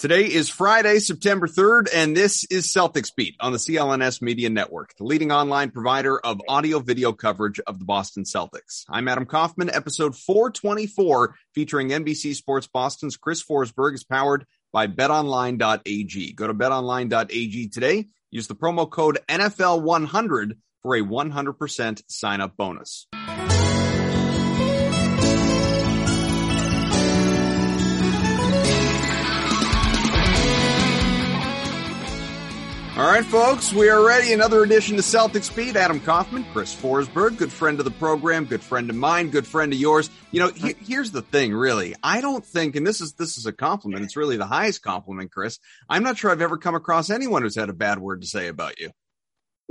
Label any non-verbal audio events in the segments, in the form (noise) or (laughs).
Today is Friday, September 3rd, and this is Celtics Beat on the CLNS Media Network, the leading online provider of audio video coverage of the Boston Celtics. I'm Adam Kaufman, episode 424, featuring NBC Sports Boston's Chris Forsberg is powered by betonline.ag. Go to betonline.ag today. Use the promo code NFL100 for a 100% sign up bonus. All right, folks, we are ready. Another edition of Celtics Beat. Adam Kaufman, Chris Forsberg, good friend of the program, good friend of mine, good friend of yours. You know, he, here's the thing, really. I don't think, and this is this is a compliment. It's really the highest compliment, Chris. I'm not sure I've ever come across anyone who's had a bad word to say about you.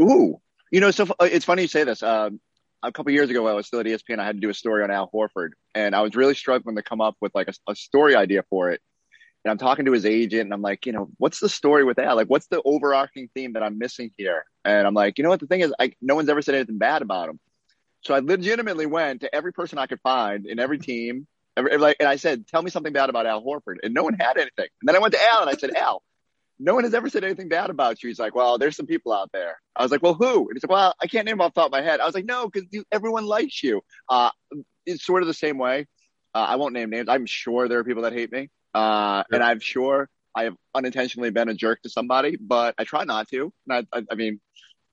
Ooh, you know, so uh, it's funny you say this. Um, a couple years ago, I was still at ESPN, I had to do a story on Al Horford, and I was really struggling to come up with like a, a story idea for it and I'm talking to his agent and I'm like, you know, what's the story with that? Like, what's the overarching theme that I'm missing here? And I'm like, you know what? The thing is, I, no one's ever said anything bad about him. So I legitimately went to every person I could find in every team. Every, like, and I said, tell me something bad about Al Horford. And no one had anything. And then I went to Al and I said, Al, no one has ever said anything bad about you. He's like, well, there's some people out there. I was like, well, who? And he said, well, I can't name them off the top of my head. I was like, no, because everyone likes you. Uh, it's sort of the same way. Uh, I won't name names. I'm sure there are people that hate me. Uh, sure. And I'm sure I have unintentionally been a jerk to somebody, but I try not to. I, I, I, mean,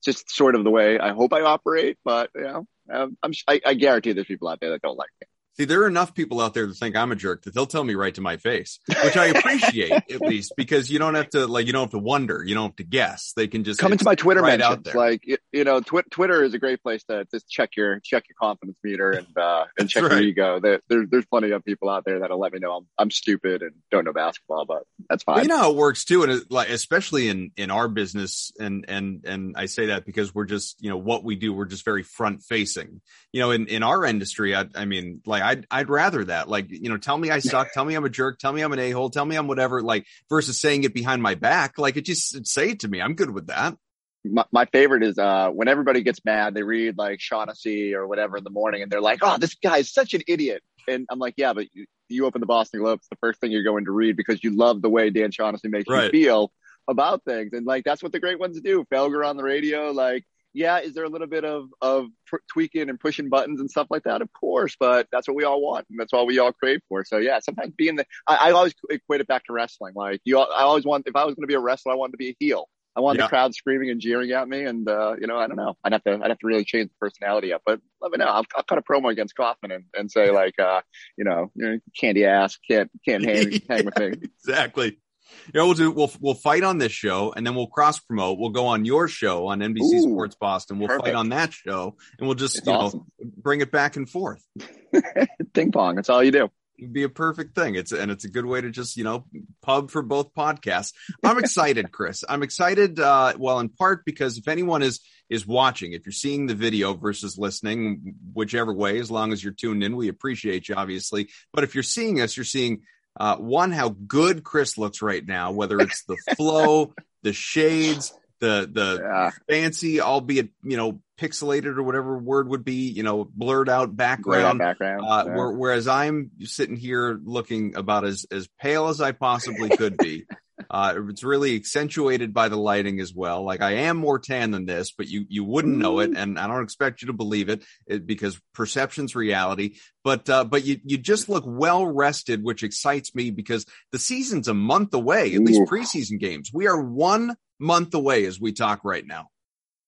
just sort of the way I hope I operate. But you know, um, I'm, I, I guarantee there's people out there that don't like me. See, there are enough people out there that think I'm a jerk that they'll tell me right to my face, which I appreciate at (laughs) least because you don't have to like you don't have to wonder, you don't have to guess. They can just come into my Twitter right mentions. Out there. Like you know, tw- Twitter is a great place to just check your check your confidence meter and uh, and check right. your ego. There, there, there's plenty of people out there that'll let me know I'm I'm stupid and don't know basketball, but that's fine. Well, you know how it works too, and it, like especially in in our business, and and and I say that because we're just you know what we do, we're just very front facing. You know, in in our industry, I, I mean, like I'd I'd rather that. Like, you know, tell me I suck, tell me I'm a jerk, tell me I'm an a hole, tell me I'm whatever, like, versus saying it behind my back. Like, it just say it to me. I'm good with that. My, my favorite is uh, when everybody gets mad, they read like Shaughnessy or whatever in the morning, and they're like, "Oh, this guy is such an idiot." And I'm like, "Yeah, but you, you open the Boston Globe, it's the first thing you're going to read because you love the way Dan Shaughnessy makes right. you feel about things, and like that's what the great ones do. Felger on the radio, like yeah, is there a little bit of of tweaking and pushing buttons and stuff like that? Of course, but that's what we all want, and that's all we all crave for. So yeah, sometimes being the I, I always equate it back to wrestling. Like you, I always want if I was going to be a wrestler, I wanted to be a heel. I want yeah. the crowd screaming and jeering at me, and uh, you know, I don't know. I'd have to, I'd have to really change the personality up. But let me know. I'll, I'll cut a promo against Kaufman and, and say like, uh, you know, candy ass can't can't hang hang with me. (laughs) exactly. You know, we'll do we'll we'll fight on this show and then we'll cross promote. We'll go on your show on NBC Ooh, Sports Boston. We'll perfect. fight on that show and we'll just it's you awesome. know bring it back and forth. (laughs) Ping pong. That's all you do. It'd be a perfect thing. It's and it's a good way to just you know pub for both podcasts. I'm excited, Chris. I'm excited. Uh, well, in part because if anyone is is watching, if you're seeing the video versus listening, whichever way, as long as you're tuned in, we appreciate you, obviously. But if you're seeing us, you're seeing uh, one, how good Chris looks right now, whether it's the (laughs) flow, the shades, the the yeah. fancy, albeit you know pixelated or whatever word would be, you know, blurred out background. Blurred out background. Uh, yeah. whereas I'm sitting here looking about as as pale as I possibly could be. (laughs) Uh, it's really accentuated by the lighting as well. Like I am more tan than this, but you you wouldn't know it, and I don't expect you to believe it, it because perception's reality. But uh, but you you just look well rested, which excites me because the season's a month away. At least preseason games, we are one month away as we talk right now.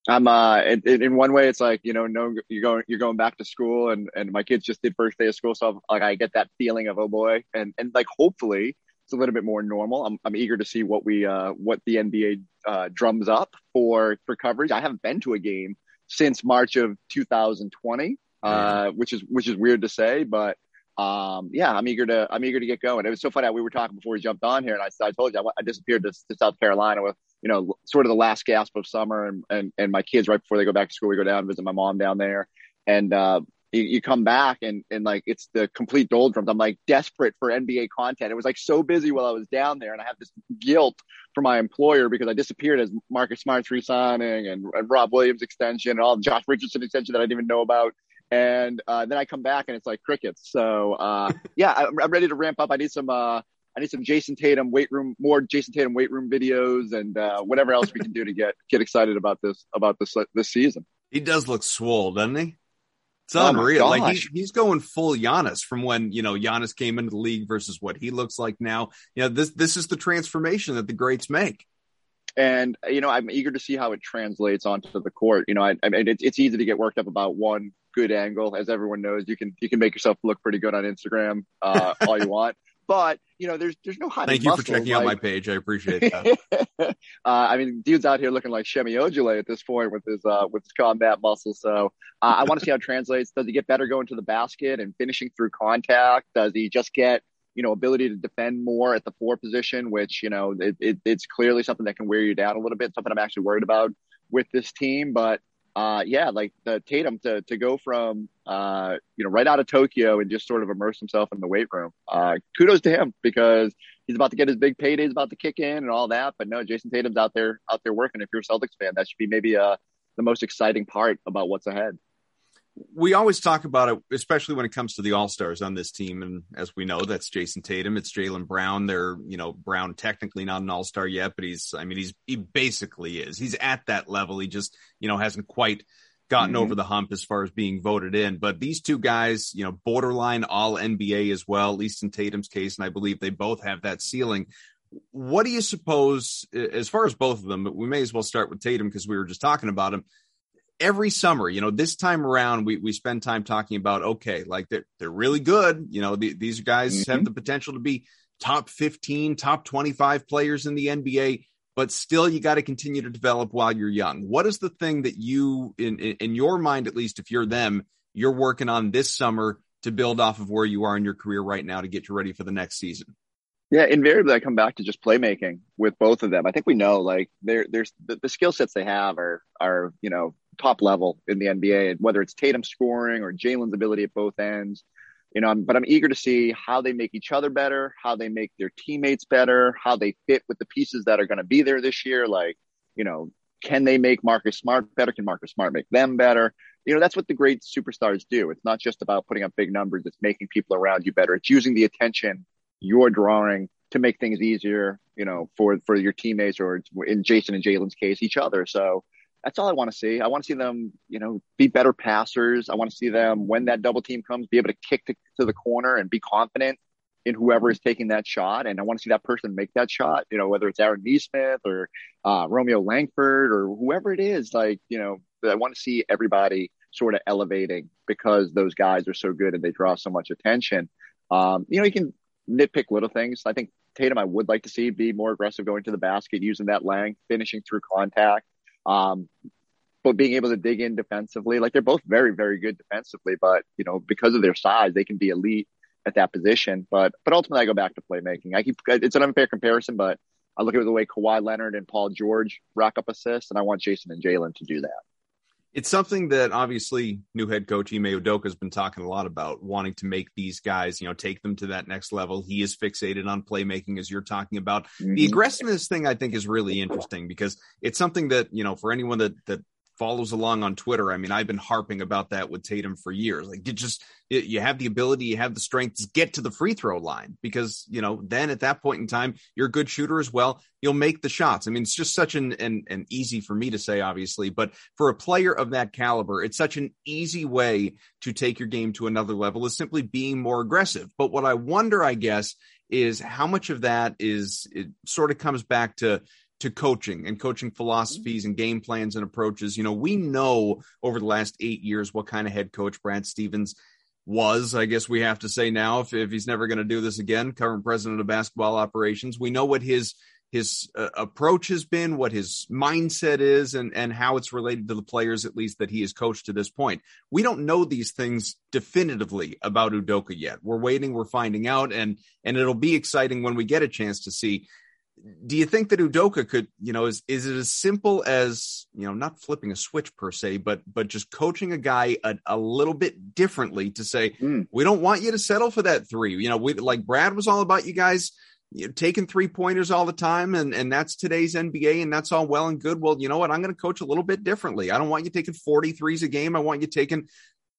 I'm uh in, in, one way it's like you know no you're going you're going back to school and and my kids just did first day of school so I'm, like I get that feeling of oh boy and and like hopefully it's a little bit more normal. I'm, I'm eager to see what we uh, what the NBA uh, drums up for for coverage. I haven't been to a game since March of 2020, uh, which is which is weird to say, but um, yeah, I'm eager to I'm eager to get going. It was so funny. We were talking before we jumped on here, and I, I told you I, I disappeared to, to, South Carolina with you know sort of the last gasp of summer, and, and and my kids right before they go back to school, we go down and visit my mom down there, and uh, you, you, come back and, and like it's the complete doldrums. I'm like desperate for NBA content. It was like so busy while I was down there, and I have this guilt for my employer because I disappeared as Marcus Smart's resigning and, and Rob Williams extension and all the Josh Richardson extension that I didn't even know about. And uh, then I come back and it's like crickets. So uh, (laughs) yeah, I, am ready to ramp up. I need some. Uh, I need some Jayson Tatum weight room, more Jayson Tatum weight room videos, and uh, whatever else we can do to get get excited about this about this this season. He does look swole, doesn't he? It's oh unreal. Like he's, he's going full Giannis from when you know Giannis came into the league versus what he looks like now. You know this this is the transformation that the greats make. And you know I'm eager to see how it translates onto the court. You know I, I mean it's, it's easy to get worked up about one good angle, as everyone knows. You can you can make yourself look pretty good on Instagram uh, all you (laughs) want. But you know, there's there's no hiding. Thank you for checking like, out my page. I appreciate that. (laughs) uh, I mean, dude's out here looking like Semi Ojeleye at this point with his uh, with his combat muscle. So uh, I want to see how it translates. Does he get better going to the basket and finishing through contact? Does he just get you know ability to defend more at the four position, which you know it, it, it's clearly something that can wear you down a little bit. Something I'm actually worried about with this team, but uh, yeah, like the Tatum to to go from uh, you know right out of Tokyo and just sort of immerse himself in the weight room. Uh, kudos to him because he's about to get his big payday, paydays about to kick in and all that. But no, Jayson Tatum's out there out there working. If you're a Celtics fan, that should be maybe uh, the most exciting part about what's ahead we always talk about it, especially when it comes to the All Stars on this team. And as we know, that's Jayson Tatum. It's Jaylen Brown. They're, you know, Brown technically not an All Star yet, but he's, I mean, he's, he basically is. He's at that level. He just, you know, hasn't quite gotten mm-hmm. over the hump as far as being voted in. But these two guys, you know, borderline all NBA as well, at least in Tatum's case. And I believe they both have that ceiling. What do you suppose, as far as both of them, but we may as well start with Tatum because we were just talking about him every summer, you know, this time around, we, we spend time talking about, okay, like they're, they're really good. You know, the, these guys mm-hmm. have the potential to be top 15, top 25 players in the NBA, but still you got to continue to develop while you're young. What is the thing that you, in, in, in your mind, at least if you're them, you're working on this summer to build off of where you are in your career right now to get you ready for the next season? Yeah, invariably I come back to just playmaking with both of them. I think we know like there there's the, the skill sets they have are are, you know, top level in the NBA, and whether it's Tatum scoring or Jaylen's ability at both ends. You know, but I'm eager to see how they make each other better, how they make their teammates better, how they fit with the pieces that are going to be there this year. Like, you know, can they make Marcus Smart better? Can Marcus Smart make them better? You know, that's what the great superstars do. It's not just about putting up big numbers, it's making people around you better. It's using the attention you're drawing to make things easier, you know, for for your teammates or in Jayson and Jaylen's case, each other. So that's all I want to see. I want to see them, you know, be better passers. I want to see them when that double team comes, be able to kick to, to the corner and be confident in whoever is taking that shot. And I want to see that person make that shot, you know, whether it's Aaron Nesmith or uh, Romeo Langford or whoever it is. Like, you know, I want to see everybody sort of elevating because those guys are so good and they draw so much attention. Um, you know, you can nitpick little things. I think Tatum, I would like to see be more aggressive going to the basket, using that length, finishing through contact. Um, but being able to dig in defensively, like they're both very, very good defensively, but you know, because of their size, they can be elite at that position. But but ultimately, I go back to playmaking. I keep it's an unfair comparison, but I look at the way Kawhi Leonard and Paul George rack up assists, and I want Jayson and Jaylen to do that it's something that obviously new head coach Ime Udoka has been talking a lot about, wanting to make these guys, you know, take them to that next level. He is fixated on playmaking, as you're talking about. Mm-hmm. The aggressiveness thing, I think, is really interesting because it's something that you know, for anyone that that follows along on Twitter, I mean, I've been harping about that with Tatum for years. Like, you just you have the ability, you have the strength to get to the free throw line because you know then at that point in time you're a good shooter as well. You'll make the shots. I mean, it's just such an an, an easy for me to say, obviously, but for a player of that caliber, it's such an easy way to take your game to another level is simply being more aggressive. But what I wonder, I guess, is how much of that is it sort of comes back to to coaching and coaching philosophies and game plans and approaches. You know, we know over the last eight years what kind of head coach Brad Stevens was, I guess we have to say now, if, if he's never going to do this again, current president of basketball operations. We know what his his uh, approach has been, what his mindset is, and and how it's related to the players, at least that he has coached to this point. We don't know these things definitively about Udoka yet. We're waiting, we're finding out, and and it'll be exciting when we get a chance to see do you think that Udoka could, you know, is is it as simple as you know, not flipping a switch per se, but but just coaching a guy a, a little bit differently to say, mm. we don't want you to settle for that three. You know, we like Brad was all about you guys you know, taking three pointers all the time, and and that's today's NBA, and that's all well and good. Well, you know what? I'm going to coach a little bit differently. I don't want you taking 43s a game. I want you taking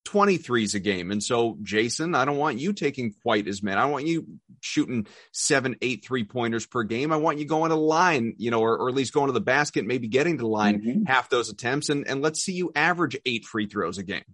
23s a game. And so, Jayson, I don't want you taking quite as many. I don't want you shooting seven, eight three pointers per game. I want you going to the line, you know, or, or at least going to the basket, maybe getting to the line mm-hmm. half those attempts. And, and let's see you average eight free throws a game.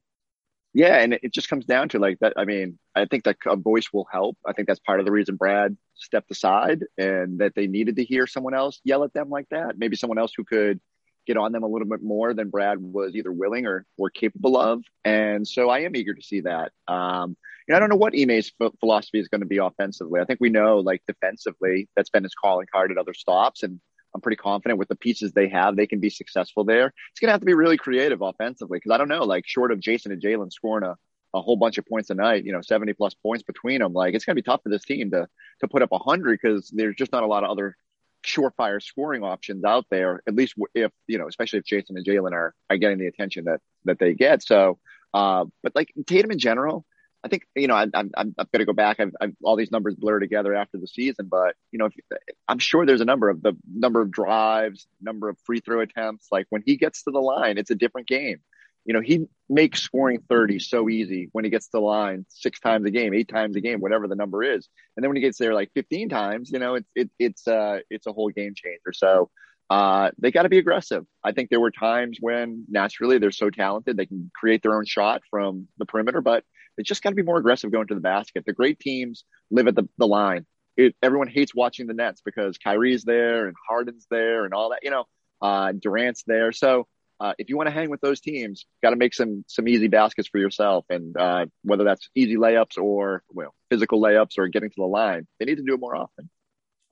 Yeah. And it just comes down to like that. I mean, I think that a voice will help. I think that's part of the reason Brad stepped aside and that they needed to hear someone else yell at them like that. Maybe someone else who could get on them a little bit more than Brad was either willing or, or capable of. And so I am eager to see that. Um, you know, I don't know what Ime's philosophy is going to be offensively. I think we know, like defensively, that's been his calling card at other stops, and I'm pretty confident with the pieces they have, they can be successful there. It's going to have to be really creative offensively because I don't know, like short of Jayson and Jaylen scoring a, a whole bunch of points a night, you know, 70 plus points between them, like it's going to be tough for this team to to put up 100 because there's just not a lot of other surefire scoring options out there, at least if, you know, especially if Jayson and Jaylen are, are getting the attention that, that they get. So, uh, but like Tatum in general, I think, you know, I'm, I'm, I'm going to go back. I've, I've, all these numbers blur together after the season, but, you know, if, I'm sure there's a number of the number of drives, number of free throw attempts. Like when he gets to the line, it's a different game you know, he makes scoring 30 so easy when he gets to the line six times a game, eight times a game, whatever the number is. And then when he gets there like 15 times, you know, it's, it, it's, uh, it's a whole game changer. So, uh, they got to be aggressive. I think there were times when naturally they're so talented, they can create their own shot from the perimeter, but they just got to be more aggressive going to the basket. The great teams live at the, the line. It, everyone hates watching the Nets because Kyrie's there and Harden's there and all that, you know, uh, Durant's there. So, uh, if you want to hang with those teams, got to make some some easy baskets for yourself, and uh, whether that's easy layups or well physical layups or getting to the line, they need to do it more often.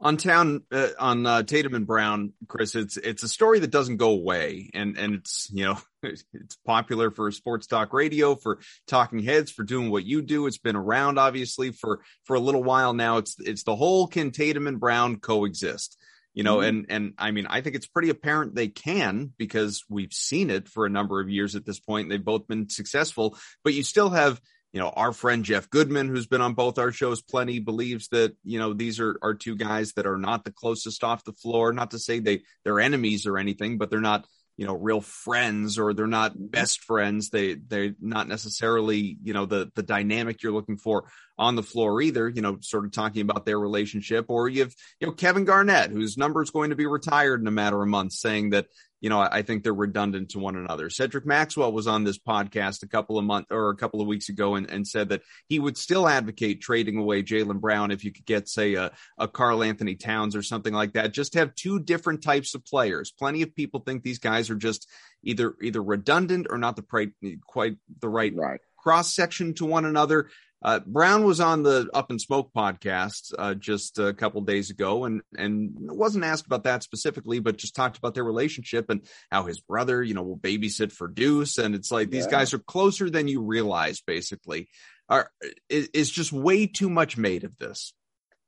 On town, uh, on uh, Tatum and Brown, Chris, it's it's a story that doesn't go away, and and it's you know (laughs) it's popular for sports talk radio, for talking heads, for doing what you do. It's been around obviously for for a little while now. It's it's the whole can Tatum and Brown coexist? You know mm-hmm. and and i mean i think it's pretty apparent they can because we've seen it for a number of years at this point they've both been successful but you still have you know our friend jeff goodman who's been on both our shows plenty believes that you know these are are two guys that are not the closest off the floor not to say they they're enemies or anything but they're not you know real friends or they're not best friends. They they're not necessarily you know the the dynamic you're looking for on the floor either you know sort of talking about their relationship or you have you know Kevin Garnett whose number is going to be retired in a matter of months saying that you know, I think they're redundant to one another. Cedric Maxwell was on this podcast a couple of months or a couple of weeks ago and, and said that he would still advocate trading away Jaylen Brown if you could get, say, a, a Karl-Anthony Towns or something like that. Just have two different types of players. Plenty of people think these guys are just either either redundant or not the quite the right, right. cross section to one another. Uh, Brown was on the Up and Smoke podcast uh, just a couple days ago, and and wasn't asked about that specifically, but just talked about their relationship and how his brother, you know, will babysit for Deuce, and it's like yeah. these guys are closer than you realize. Basically, are is, is just way too much made of this.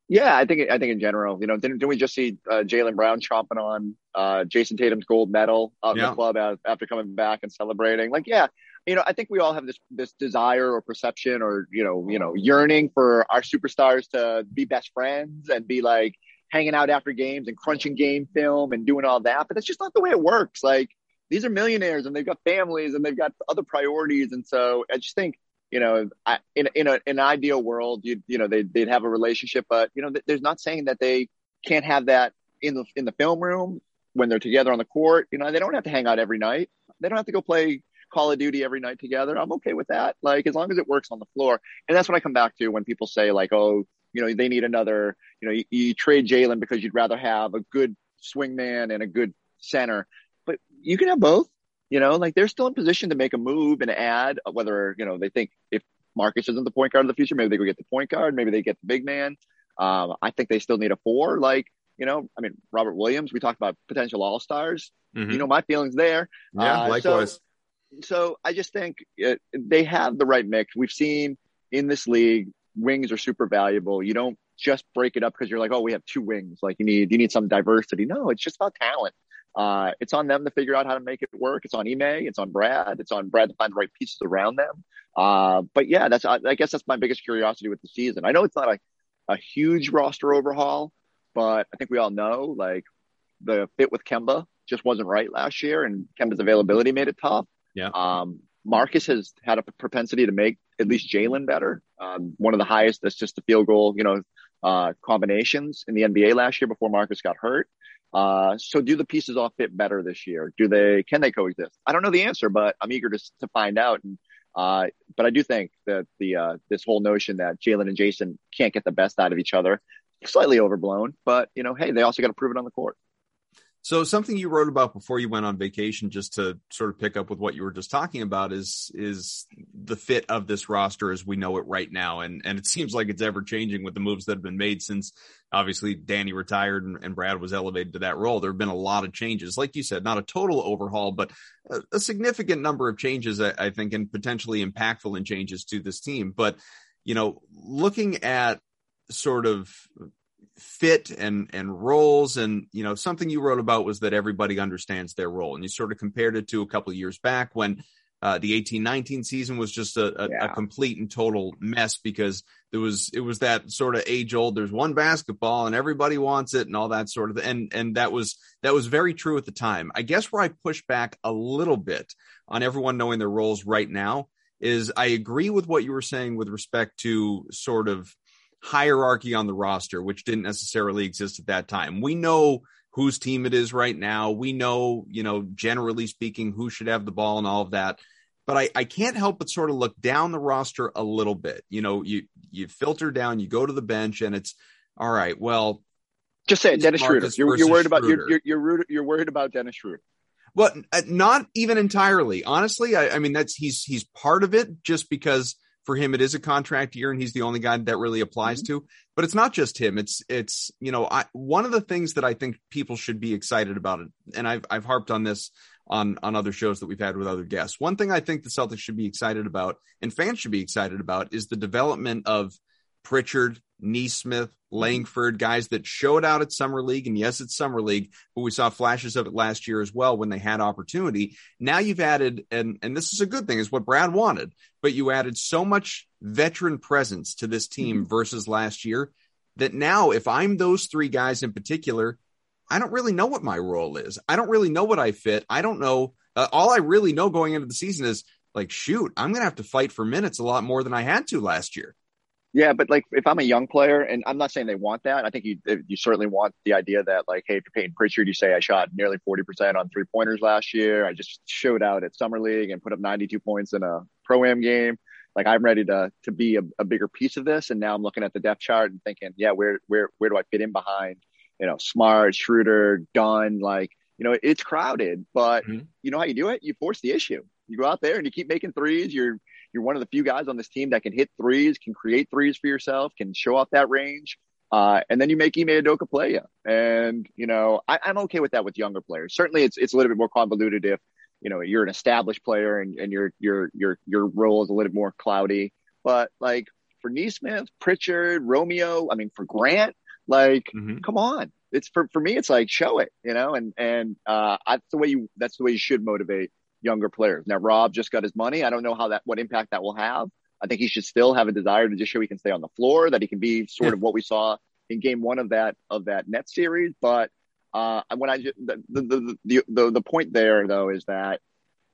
Yeah, I think I think in general, you know, didn't, didn't we just see uh, Jaylen Brown chomping on uh, Jayson Tatum's gold medal out yeah. in the club after coming back and celebrating? Like, yeah, you know, I think we all have this this desire or perception or you know, you know, yearning for our superstars to be best friends and be like hanging out after games and crunching game film and doing all that. But that's just not the way it works. Like these are millionaires and they've got families and they've got other priorities. And so I just think, you know, I, in in, a, in an ideal world, you you know, they they'd have a relationship, but you know, there's not saying that they can't have that in the in the film room when they're together on the court. You know, they don't have to hang out every night. They don't have to go play Call of Duty every night together. I'm okay with that. Like as long as it works on the floor. And that's what I come back to when people say like, oh, you know, they need another, you know, you, you trade Jaylen because you'd rather have a good swingman and a good center, but you can have both. You know, like they're still in position to make a move and add whether, you know, they think if Marcus isn't the point guard of the future, maybe they go get the point guard, maybe they get the big man. Um, I think they still need a four. Like, you know, I mean, Robert Williams, we talked about potential all stars. Mm-hmm. You know, my feelings there. Yeah, uh, likewise. So, so I just think it, they have the right mix. We've seen in this league, wings are super valuable. You don't just break it up because you're like, oh, we have two wings. Like you need you need some diversity. No, it's just about talent. Uh, it's on them to figure out how to make it work. It's on Ime. It's on Brad. It's on Brad to find the right pieces around them. Uh, but yeah, that's I, I guess that's my biggest curiosity with the season. I know it's not a, a huge roster overhaul, but I think we all know like the fit with Kemba just wasn't right last year, and Kemba's availability made it tough. Yeah. Um, Marcus has had a propensity to make at least Jaylen better. Um, one of the highest that's just the field goal, you know, uh, combinations in the NBA last year before Marcus got hurt. Uh, so do the pieces all fit better this year? Do they, can they coexist? I don't know the answer, but I'm eager to, to find out. And, uh, but I do think that the, uh, this whole notion that Jaylen and Jayson can't get the best out of each other, slightly overblown, but you know, hey, they also got to prove it on the court. So something you wrote about before you went on vacation, just to sort of pick up with what you were just talking about, is is the fit of this roster as we know it right now, and and it seems like it's ever changing with the moves that have been made since obviously Danny retired and, and Brad was elevated to that role. There have been a lot of changes, like you said, not a total overhaul, but a, a significant number of changes, I, I think, and potentially impactful in changes to this team. But you know, looking at sort of fit and and roles. And you know something you wrote about was that everybody understands their role. And you sort of compared it to a couple of years back when uh, the 1819 season was just a, a, yeah. a, complete and total mess because there was it was that sort of age old there's one basketball and everybody wants it and all that sort of and and that was that was very true at the time. I guess where i push back a little bit on everyone knowing their roles right now is i agree with what you were saying with respect to sort of hierarchy on the roster, which didn't necessarily exist at that time. We know whose team it is right now. We know, you know, generally speaking, who should have the ball and all of that. But I, I can't help but sort of look down the roster a little bit. You know, you you filter down, you go to the bench, and it's all right. Well, just say it, Dennis Schroder. You're, you're, worried about you're, you're, you're you're worried about Dennis Schroder. Well, uh, not even entirely. Honestly, I, I mean that's he's he's part of it just because for him it is a contract year and he's the only guy that really applies mm-hmm. to but it's not just him it's it's you know I, one of the things that i think people should be excited about it and i've i've harped on this on on other shows that we've had with other guests one thing i think the celtics should be excited about and fans should be excited about is the development of pritchard Nesmith, Langford, guys that showed out at Summer League. And yes, it's Summer League, but we saw flashes of it last year as well when they had opportunity. Now you've added, and, and this is a good thing, is what Brad wanted, but you added so much veteran presence to this team mm-hmm. versus last year that now if I'm those three guys in particular, I don't really know what my role is. I don't really know what I fit. I don't know. Uh, all I really know going into the season is like, shoot, I'm going to have to fight for minutes a lot more than I had to last year. Yeah, but like if I'm a young player, and I'm not saying they want that. I think you you certainly want the idea that like, hey, if you're Payton Pritchard, you say I shot nearly 40% on three pointers last year. I just showed out at summer league and put up 92 points in a pro am game. Like I'm ready to to be a, a, bigger piece of this. And now I'm looking at the depth chart and thinking, yeah, where where where do I fit in behind? You know, Smart, Schroder, Dunn. Like you know, it's crowded, but mm-hmm. you know how you do it? You force the issue. You go out there and you keep making threes. You're you're one of the few guys on this team that can hit threes, can create threes for yourself, can show off that range. Uh, and then you make Ime Udoka play you. And, you know, I, am okay with that with younger players. Certainly it's, it's a little bit more convoluted if, you know, you're an established player and, and your, your, your, your role is a little bit more cloudy. But like for Nesmith, Pritchard, Romeo, I mean, for Grant, like, mm-hmm. come on. It's for, for me, it's like, show it, you know, and, and, uh, that's the way you, that's the way you should motivate younger players. Now, Rob just got his money. I don't know how that, what impact that will have. I think he should still have a desire to just show he can stay on the floor, that he can be sort of what we saw in game one of that, of that net series. But, uh, when I, the, the, the, the, the point there though is that,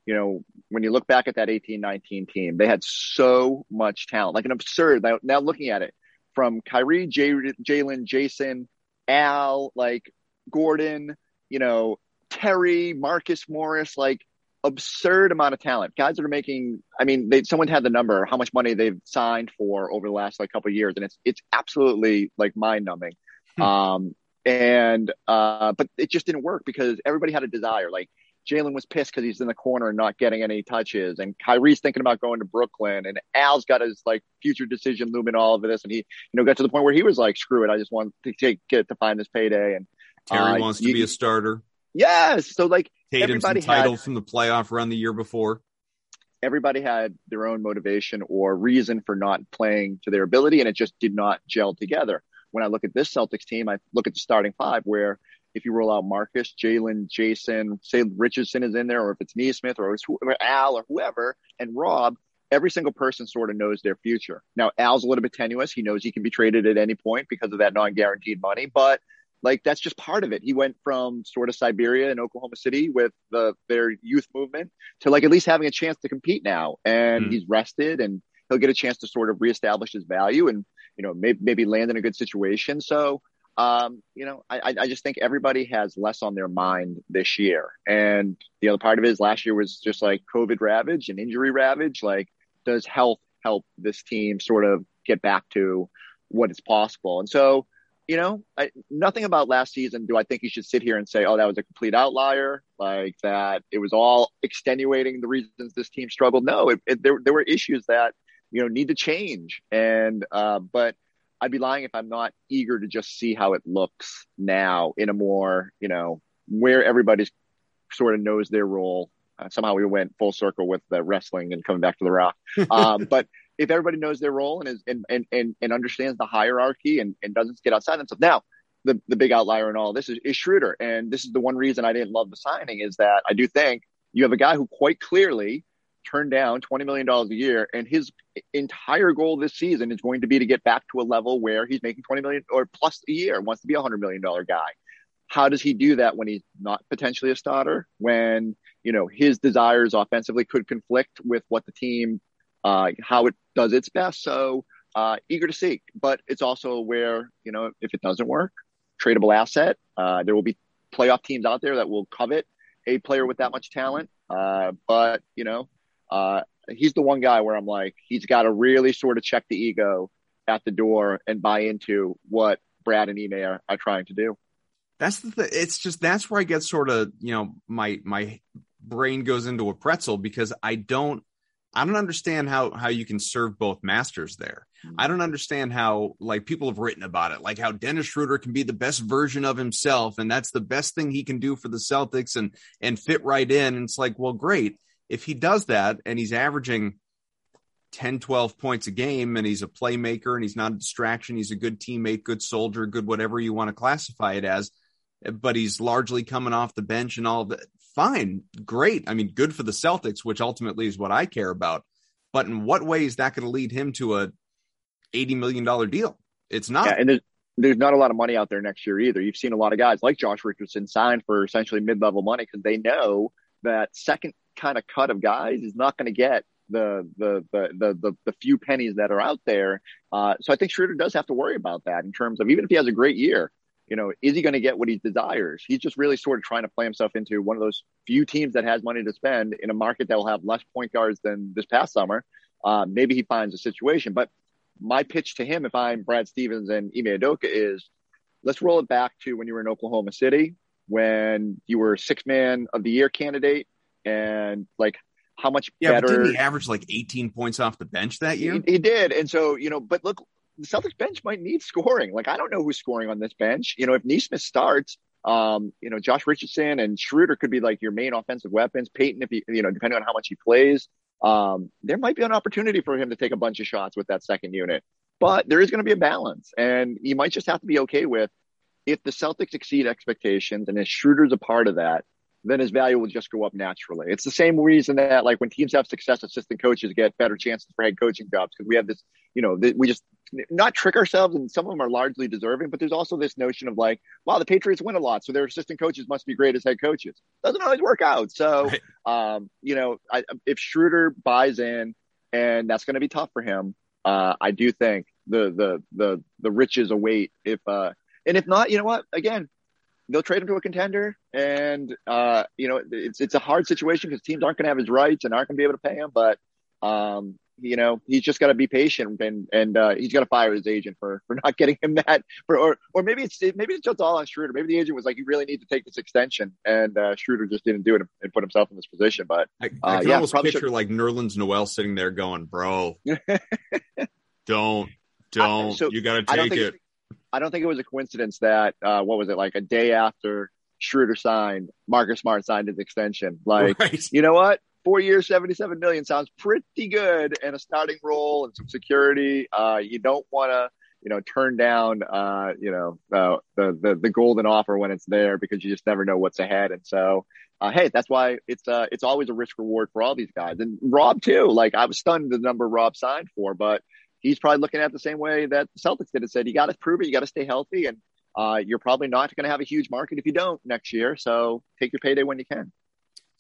you know, when you look back at that 18 19 team, they had so much talent, like an absurd. Now, now looking at it from Kyrie, Jaylen, Jayson, Al, like Gordon, you know, Terry, Marcus Morris, like absurd amount of talent. Guys that are making, I mean, they, someone had the number, how much money they've signed for over the last like couple years. And it's, it's absolutely like mind numbing. Hmm. Um, and, uh, but it just didn't work because everybody had a desire. Like Jaylen was pissed because he's in the corner and not getting any touches. And Kyrie's thinking about going to Brooklyn and Al's got his like future decision looming all of this. And he, you know, got to the point where he was like, screw it. I just want to take, get to find this payday. And Terry uh, wants to you, be a starter. Yes. So like Tatum's entitled from the playoff run the year before. Everybody had their own motivation or reason for not playing to their ability, and it just did not gel together. When I look at this Celtics team, I look at the starting five where if you roll out Marcus, Jaylen, Jayson, say Richardson is in there, or if it's Nesmith or it's Al or whoever, and Rob, every single person sort of knows their future. Now, Al's a little bit tenuous. He knows he can be traded at any point because of that non-guaranteed money, but like that's just part of it. He went from sort of Siberia and Oklahoma City with the their youth movement to like at least having a chance to compete now, and mm. he's rested and he'll get a chance to sort of reestablish his value and you know maybe maybe land in a good situation. So um, you know, I, I just think everybody has less on their mind this year. And the other part of it is last year was just like COVID ravage and injury ravage. Like, does health help this team sort of get back to what is possible? And so, you know, I, nothing about last season do I think you should sit here and say, oh, that was a complete outlier, like that it was all extenuating the reasons this team struggled. No, it, it, there, there were issues that, you know, need to change. And, uh, but, I'd be lying if I'm not eager to just see how it looks now in a more, you know, where everybody's sort of knows their role. Uh, somehow we went full circle with the wrestling and coming back to the rock. (laughs) Um, but if everybody knows their role and is and and and, and understands the hierarchy and, and doesn't get outside themselves. Now, the the big outlier in all this is, is Schroder, and this is the one reason I didn't love the signing is that I do think you have a guy who quite clearly turned down $20 million a year and his entire goal this season is going to be to get back to a level where he's making 20 million or plus a year wants to be a hundred million dollar guy. How does he do that when he's not potentially a starter? When you know his desires offensively could conflict with what the team uh, how it does its best so uh, eager to see but it's also where you know if it doesn't work tradable asset uh, there will be playoff teams out there that will covet a player with that much talent uh, but you know uh, he's the one guy where I'm like, he's got to really sort of check the ego at the door and buy into what Brad and Ime are, are trying to do. That's the thing. It's just that's where I get sort of you know my my brain goes into a pretzel because I don't I don't understand how how you can serve both masters there. Hmm. I don't understand how like people have written about it, like how Dennis Schroder can be the best version of himself, and that's the best thing he can do for the Celtics and and fit right in. And it's like, well, great if he does that and he's averaging 10, 12 points a game and he's a playmaker and he's not a distraction, he's a good teammate, good soldier, good whatever you want to classify it as, but he's largely coming off the bench and all that. Fine, great. I mean, good for the Celtics, which ultimately is what I care about. But in what way is that going to lead him to a $80 million deal? It's not. Yeah, and there's, there's not a lot of money out there next year either. You've seen a lot of guys like Josh Richardson sign for essentially mid level money because they know that second kind of cut of guys is not going to get the, the the the the the few pennies that are out there. Uh, so I think Schroder does have to worry about that in terms of even if he has a great year, you know, is he going to get what he desires? He's just really sort of trying to play himself into one of those few teams that has money to spend in a market that will have less point guards than this past summer. Uh, maybe he finds a situation, but my pitch to him, if I'm Brad Stevens and Ime Udoka, is let's roll it back to when you were in Oklahoma City, when you were six man of the year candidate and like how much yeah, better. didn't he average like 18 points off the bench that year? He, he, did. And so, you know, but look, the Celtics bench might need scoring. Like, I don't know who's scoring on this bench. You know, if Nesmith starts, um, you know, Josh Richardson and Schroder could be like your main offensive weapons. Payton, if he, you know, depending on how much he plays, um, there might be an opportunity for him to take a bunch of shots with that second unit. But there is going to be a balance, and you might just have to be okay with if the Celtics exceed expectations and if Schroder's a part of that, then his value will just go up naturally. It's the same reason that like when teams have success, assistant coaches get better chances for head coaching jobs because we have this, you know, th- we just not trick ourselves, and some of them are largely deserving. But there's also this notion of like, wow, the Patriots win a lot, so their assistant coaches must be great as head coaches. Doesn't always work out. So, right. um, you know, I, if Schroder buys in, and that's going to be tough for him, uh, I do think the the the the riches await if uh, and if not, you know what? Again, they'll trade him to a contender, and uh, you know it's it's a hard situation because teams aren't going to have his rights and aren't going to be able to pay him. But um, you know he's just got to be patient and and uh, he's got to fire his agent for for not getting him that for or or maybe it's maybe it's just all on Schroder. Maybe the agent was like, you really need to take this extension, and uh, Schroder just didn't do it and put himself in this position. But I, I uh, can yeah, almost picture should... like Nerlens Noel sitting there going, "Bro, (laughs) don't." Don't I, so you got to take it. I don't think it was a coincidence that uh, what was it like a day after Schroder signed, Marcus Smart signed his extension. Like, right. you know what? Four years, seventy-seven million sounds pretty good, and a starting role and some security. Uh, you don't want to, you know, turn down, uh, you know, uh, the the the golden offer when it's there because you just never know what's ahead. And so, uh, hey, that's why it's uh, it's always a risk reward for all these guys. And Rob too. Like I was stunned the number Rob signed for, but he's probably looking at the same way that the Celtics did and said, you got to prove it. You got to stay healthy. And uh, you're probably not going to have a huge market if you don't next year. So take your payday when you can.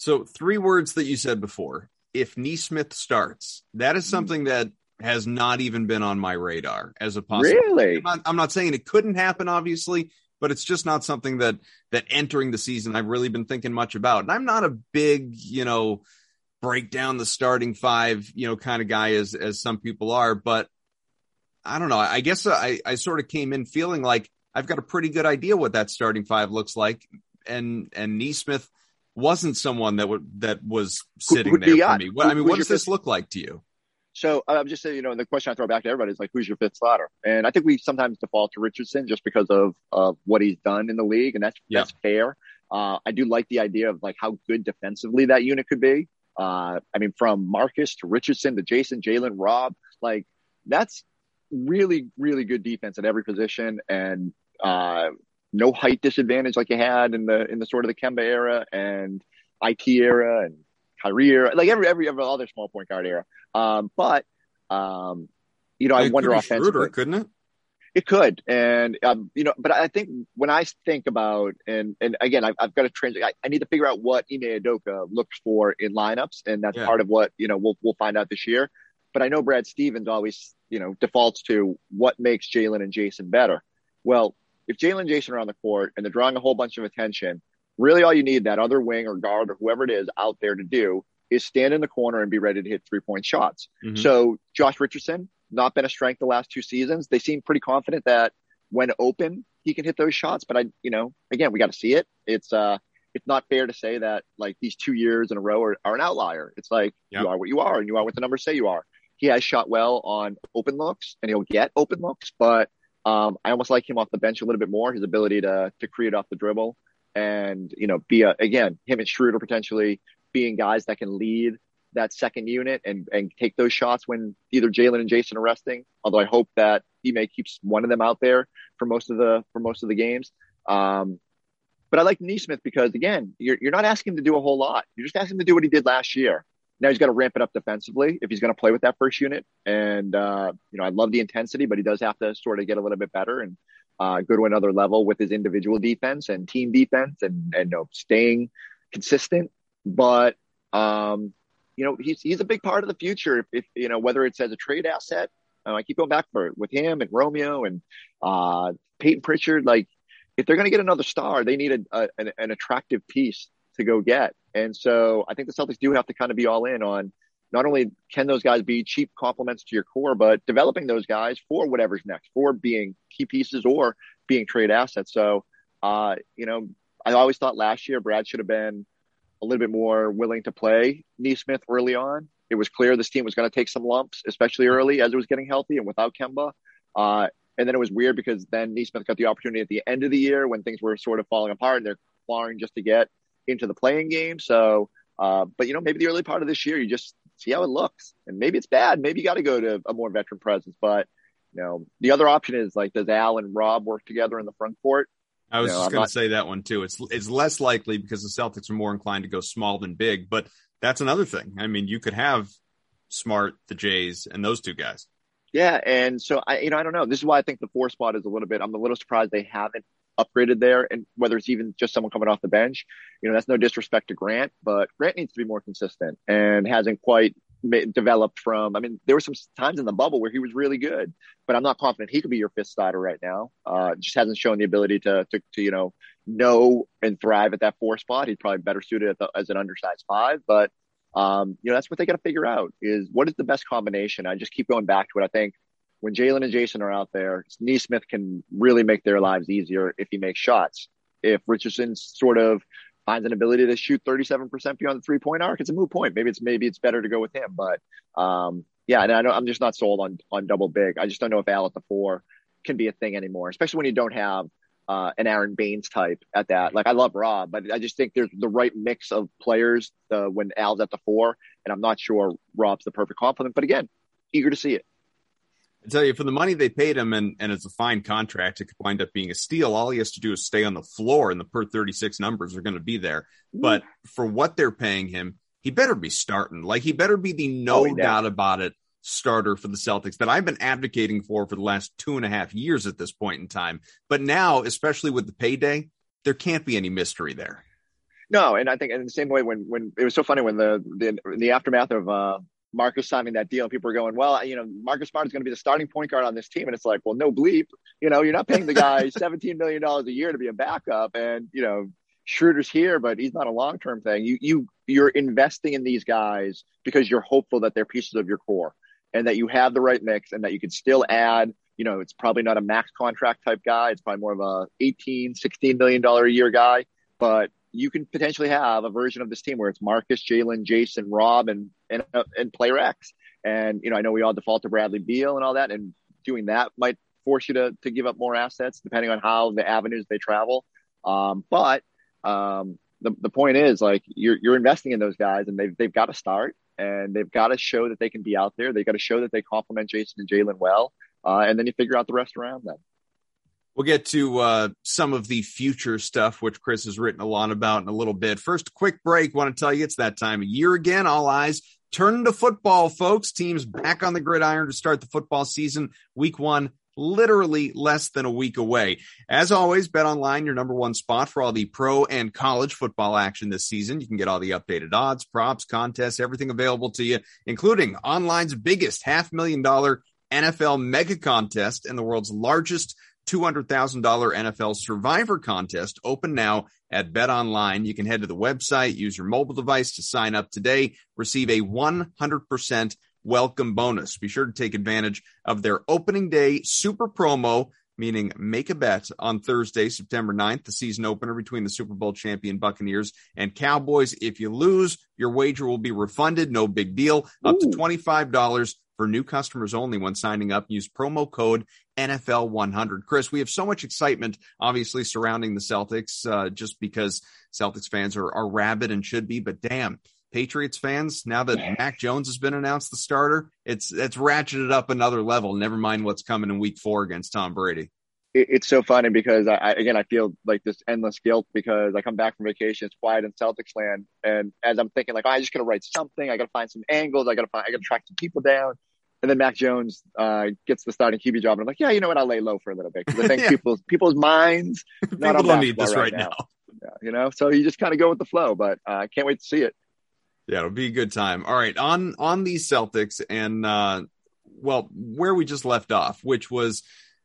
So three words that you said before. If Nesmith starts, that is hmm. something that has not even been on my radar as a possibility. Really? I'm not, I'm not saying it couldn't happen, obviously, but it's just not something that that entering the season I've really been thinking much about. And I'm not a big, you know, break down the starting five, you know, kind of guy as as some people are, but I don't know. I guess I I sort of came in feeling like I've got a pretty good idea what that starting five looks like, and and Nesmith wasn't someone that would that was sitting there for me. What, I mean, what does this look like to you? So I'm just saying, you know, the question I throw back to everybody is like, who's your fifth slaughter? And I think we sometimes default to Richardson just because of of what he's done in the league, and that's yeah. that's fair. Uh, I do like the idea of like how good defensively that unit could be. Uh, I mean, from Marcus to Richardson to Jayson, Jaylen, Rob, like that's really, really good defense at every position, and uh, no height disadvantage like you had in the in the sort of the Kemba era and IT era and Kyrie era, like every every every other small point guard era. Um, but um, you know, I it wonder offensively, couldn't it? It could, and um, you know, but I think when I think about and and again, I've, I've got to translate. I, I, need to figure out what Ime Udoka looks for in lineups, and that's yeah. part of what you know we'll we'll find out this year. But I know Brad Stevens always you know defaults to what makes Jaylen and Jayson better. Well, if Jaylen Jayson are on the court and they're drawing a whole bunch of attention, really all you need that other wing or guard or whoever it is out there to do is stand in the corner and be ready to hit three point shots. Mm-hmm. So Josh Richardson, not been a strength the last two seasons. They seem pretty confident that when open, he can hit those shots. But I, you know, again, we got to see it. It's, uh, it's not fair to say that like these two years in a row are, are an outlier. It's like yep. you are what you are and you are what the numbers say you are. He has shot well on open looks and he'll get open looks, but um, I almost like him off the bench a little bit more. His ability to to create off the dribble and you know be a again him and Schroder potentially being guys that can lead that second unit and and take those shots when either Jaylen and Jayson are resting. Although I hope that Ime keeps one of them out there for most of the for most of the games. Um, but I like Nesmith because again, you're you're not asking him to do a whole lot. You're just asking him to do what he did last year. Now he's got to ramp it up defensively if he's going to play with that first unit. And uh, you know, I love the intensity, but he does have to sort of get a little bit better and uh, go to another level with his individual defense and team defense and and you know, staying consistent but um, you know, he's he's a big part of the future. If, if you know whether it's as a trade asset, uh, I keep going back for it with him and Romeo and uh, Payton Pritchard. Like, if they're going to get another star, they need a, a an, an, attractive piece to go get. And so I think the Celtics do have to kind of be all in on not only can those guys be cheap complements to your core, but developing those guys for whatever's next, for being key pieces or being trade assets. So, uh, you know, I always thought last year Brad should have been a little bit more willing to play Nesmith early on. It was clear this team was going to take some lumps, especially early as it was getting healthy and without Kemba. Uh, and then it was weird because then Nesmith got the opportunity at the end of the year when things were sort of falling apart and they're clawing just to get into the playing game. So, uh, but you know, maybe the early part of this year, you just see how it looks and maybe it's bad. Maybe you got to go to a more veteran presence, but you know, the other option is like, does Al and Rob work together in the front court? I was just going to say that one too. It's it's less likely because the Celtics are more inclined to go small than big, but that's another thing. I mean, you could have Smart, the Jays, and those two guys. Yeah, and so I, you know, I don't know. This is why I think the four spot is a little bit. I'm a little surprised they haven't upgraded there, and whether it's even just someone coming off the bench. You know, that's no disrespect to Grant, but Grant needs to be more consistent and hasn't quite developed from. I mean, there were some times in the bubble where he was really good, but I'm not confident he could be your fifth starter right now. Uh, just hasn't shown the ability to, to, to, you know, know and thrive at that four spot. He's probably better suited the, as an undersized five, but um, you know, that's what they got to figure out is what is the best combination. I just keep going back to what I think when Jaylen and Jayson are out there, Nesmith can really make their lives easier if he makes shots. If Richardson sort of finds an ability to shoot 37% beyond the three point arc, it's a moot point. Maybe it's maybe it's better to go with him. But um, yeah, and I know I'm just not sold on on double big. I just don't know if Al at the four can be a thing anymore, especially when you don't have uh, an Aron Baynes type at that. Like I love Rob, but I just think there's the right mix of players uh, when Al's at the four, and I'm not sure Rob's the perfect complement. But again, eager to see it. I tell you, for the money they paid him, and, and it's a fine contract, it could wind up being a steal. All he has to do is stay on the floor, and the per 36 numbers are going to be there. But mm. for what they're paying him, he better be starting. Like, he better be the no oh, doubt about it starter for the Celtics that I've been advocating for for the last two and a half years at this point in time. But now, especially with the payday, there can't be any mystery there. No, and I think in the same way when when it was so funny when the the, the aftermath of uh, Marcus signing that deal, and people are going, well, you know, Marcus Smart is going to be the starting point guard on this team, and it's like, well, no bleep, you know, you're not paying the guy (laughs) seventeen million dollars a year to be a backup, and you know, Schroder's here, but he's not a long term thing. You you you're investing in these guys because you're hopeful that they're pieces of your core and that you have the right mix and that you can still add you know it's probably not a max contract type guy. It's probably more of a 18 16 million dollar a year guy but you can potentially have a version of this team where it's marcus jaylen jayson rob and and, uh, and player x and you know i know we all default to bradley beal and all that and doing that might force you to to give up more assets depending on how the avenues they travel um, but um, the, the point is like you're you're investing in those guys and they've they've got to start and they've got to show that they can be out there. They've got to show that they complement Jayson and Jaylen well, uh, and then you figure out the rest around them. We'll get to uh, some of the future stuff, which Chris has written a lot about in a little bit. First, quick break. Want to tell you it's that time of year again. All eyes turn to football, folks. Teams back on the gridiron to start the football season. Week one literally less than a week away. As always, Bet Online, your number one spot for all the pro and college football action this season. You can get all the updated odds, props, contests, everything available to you, including online's biggest half million dollar NFL mega contest and the world's largest $200,000 NFL survivor contest open now at Bet Online. You can head to the website, use your mobile device to sign up today, receive a 100% welcome bonus. Be sure to take advantage of their opening day super promo, meaning make a bet on Thursday, September 9th, the season opener between the Super Bowl champion Buccaneers and Cowboys. If you lose, your wager will be refunded. No big deal. Up to $25 for new customers only when signing up. Use promo code NFL100. Chris, we have so much excitement, obviously, surrounding the Celtics, uh, just because Celtics fans are, are rabid and should be, but damn, Patriots fans, now that Mac Jones has been announced the starter, it's it's ratcheted up another level. Never mind what's coming in Week Four against Tom Brady. It's so funny because I, again I feel like this endless guilt because I come back from vacation, it's quiet in Celtics land, and as I'm thinking like oh, I just gotta write something, I gotta find some angles, I gotta find, I gotta track some people down, and then Mac Jones uh, gets the starting QB job, and I'm like, yeah, you know what, I'll lay low for a little bit because I think (laughs) yeah. people's people's minds (laughs) not people don't need this right, right now. now. Yeah, you know, so you just kind of go with the flow, but uh, I uh, can't wait to see it. Yeah, it'll be a good time. All right, on on these Celtics and uh well, where we just left off, which was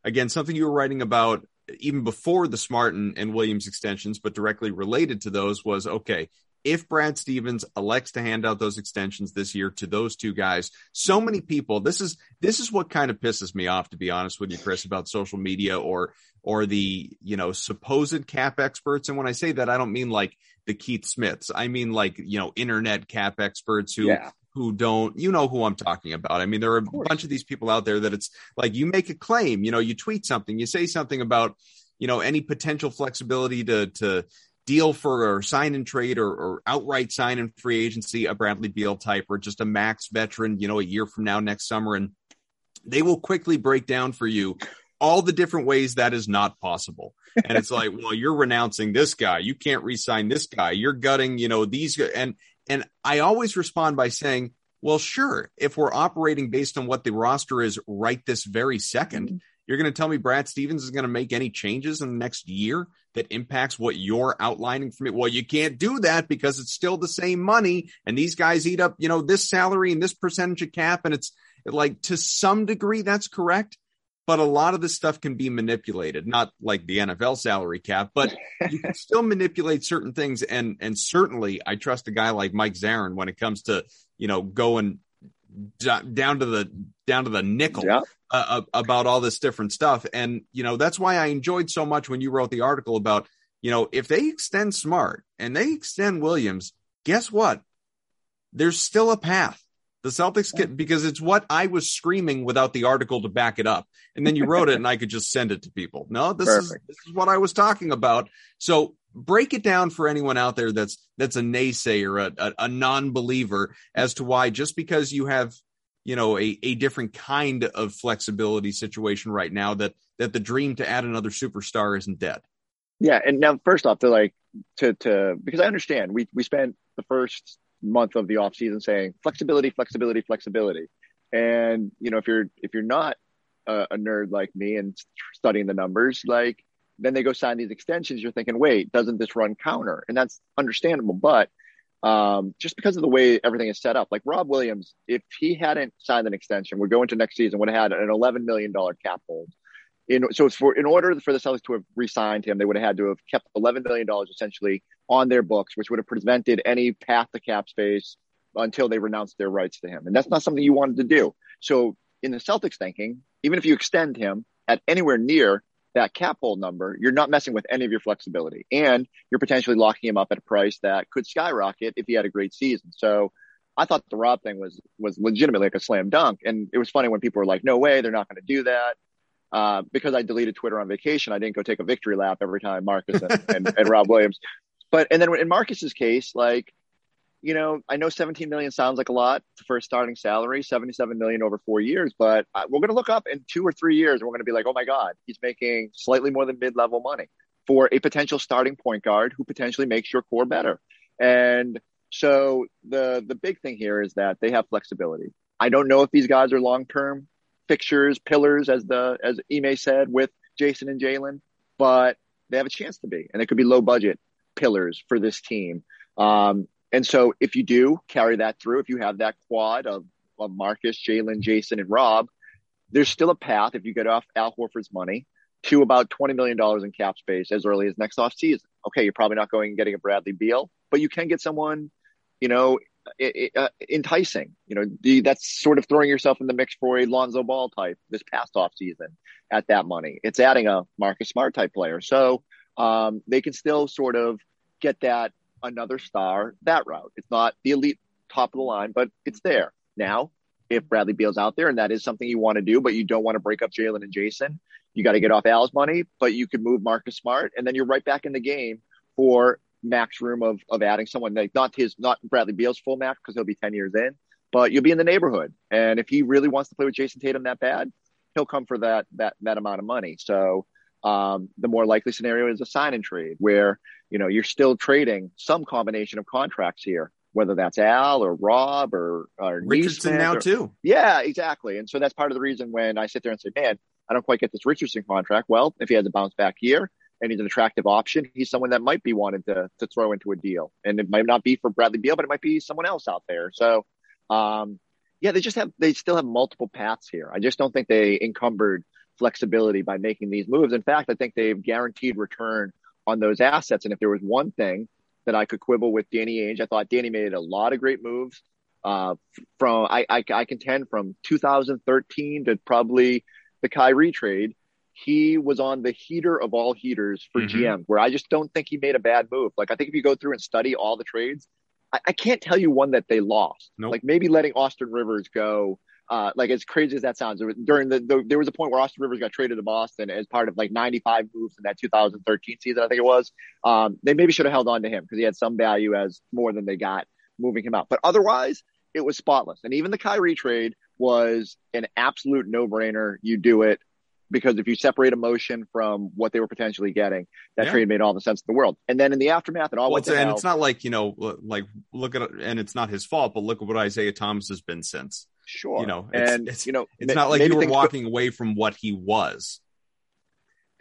again something you were writing about even before the Smart and, and Williams extensions, but directly related to those was okay, if Brad Stevens elects to hand out those extensions this year to those two guys, so many people, this is this is what kind of pisses me off, to be honest with you, Chris, about social media or or the you know supposed cap experts. And when I say that, I don't mean like the Keith Smiths. I mean like you know internet cap experts who yeah. Who don't you know who I'm talking about. I mean there are a bunch of these people out there that it's like you make a claim, you know, you tweet something, you say something about you know any potential flexibility to to deal for or sign and trade or, or outright sign in free agency a Bradley Beal type or just a max veteran, you know, a year from now next summer and they will quickly break down for you all the different ways that is not possible. And it's like, (laughs) well, you're renouncing this guy. You can't re-sign this guy. You're gutting, you know, these and and I always respond by saying, well, sure, if we're operating based on what the roster is right this very 2nd you mm-hmm. you're going to tell me Brad Stevens is going to make any changes in the next year that impacts what you're outlining for me. Well, you can't do that because it's still the same money and these guys eat up, you know, this salary and this percentage of cap. And it's like to some degree, that's correct but a lot of this stuff can be manipulated not like the nfl salary cap but you can (laughs) still manipulate certain things. And and certainly i trust a guy like mike zarren when it comes to you know going down to the down to the nickel yeah. uh, about all this different stuff. And you know that's why i enjoyed so much when you wrote the article about you know if they extend smart and they extend williams guess what? There's still a path the Celtics get because it's what I was screaming without the article to back it up. And then you wrote it and I could just send it to people. No, this Perfect. is this is what I was talking about. So break it down for anyone out there that's that's a naysayer, a, a, a non-believer as to why just because you have you know a, a different kind of flexibility situation right now that that the dream to add another superstar isn't dead. Yeah, and now first off, to like to to because I understand we we spent the first month of the off season saying flexibility, flexibility, flexibility. And you know, if you're if you're not a, a nerd like me and studying the numbers, like then they go sign these extensions. You're thinking, wait, doesn't this run counter? And that's understandable, but um, just because of the way everything is set up. Like Rob Williams, if he hadn't signed an extension, would go into next season would have had an $11 million cap hold. In, so for in order for the Celtics to have re-signed him, they would have had to have kept $11 million essentially on their books, which would have prevented any path to cap space until they renounced their rights to him. And that's not something you wanted to do. So in the Celtics thinking, even if you extend him at anywhere near that cap hold number, you're not messing with any of your flexibility. And you're potentially locking him up at a price that could skyrocket if he had a great season. So I thought the Rob thing was was legitimately like a slam dunk. And it was funny when people were like, no way, they're not going to do that. Uh, because I deleted Twitter on vacation, I didn't go take a victory lap every time Marcus and, and, and Rob Williams. But and then in Marcus's case, like you know, I know 17 million sounds like a lot for a starting salary, 77 million over four years, but uh, we're going to look up in two or three years. And we're going to be like, oh my God, he's making slightly more than mid level money for a potential starting point guard who potentially makes your core better. And so the, the big thing here is that they have flexibility. I don't know if these guys are long term fixtures, pillars, as the, as Ime said with Jayson and Jaylen, but they have a chance to be, and it could be low budget pillars for this team. Um, and so if you do carry that through, if you have that quad of, of Marcus, Jaylen, Jayson, and Rob, there's still a path if you get off Al Horford's money to about $20 million in cap space as early as next off season. Okay, you're probably not going and getting a Bradley Beal, but you can get someone, you know, uh, enticing. You know, that's sort of throwing yourself in the mix for a Lonzo Ball type this past off season at that money. It's adding a Marcus Smart type player. So um, they can still sort of get that another star that route. It's not the elite top of the line, but it's there. Now, if Bradley Beal's out there and that is something you want to do, but you don't want to break up Jaylen and Jayson, you got to get off Al's money, but you could move Marcus Smart and then you're right back in the game for max room of, of adding someone like not his, not Bradley Beal's full max because he'll be 10 years in, but you'll be in the neighborhood. And if he really wants to play with Jayson Tatum that bad, he'll come for that, that, that amount of money. So, um, the more likely scenario is a sign and trade where you know, you're still trading some combination of contracts here, whether that's Al or Rob or, or Richardson now or, too. Yeah, exactly. And so that's part of the reason when I sit there and say, man, I don't quite get this Richardson contract. Well, if he has a bounce back year and he's an attractive option, he's someone that might be wanted to, to throw into a deal. And it might not be for Bradley Beal, but it might be someone else out there. So, um, yeah, they just have, they still have multiple paths here. I just don't think they encumbered flexibility by making these moves. In fact, I think they've guaranteed return on those assets. And if there was one thing that I could quibble with Danny Ainge, I thought Danny made a lot of great moves. Uh, from I, I, I contend from 2013 to probably the Kyrie trade, he was on the heater of all heaters for mm-hmm. GM, where I just don't think he made a bad move. Like I think if you go through and study all the trades, I, I can't tell you one that they lost. Nope. Like maybe letting Austin Rivers go uh, like as crazy as that sounds, during the, the, there was a point where Austin Rivers got traded to Boston as part of like 95 moves in that 2013 season, I think it was. Um, they maybe should have held on to him because he had some value as more than they got moving him out. But otherwise, it was spotless. And even the Kyrie trade was an absolute no brainer. You do it because if you separate emotion from what they were potentially getting, that yeah. trade made all the sense in the world. And then in the aftermath, it all well, went and it's not like you know, like look at and it's not his fault, but look at what Isaiah Thomas has been since. Sure. You know, it's, and it's, you know, it's not like you were walking go- away from what he was.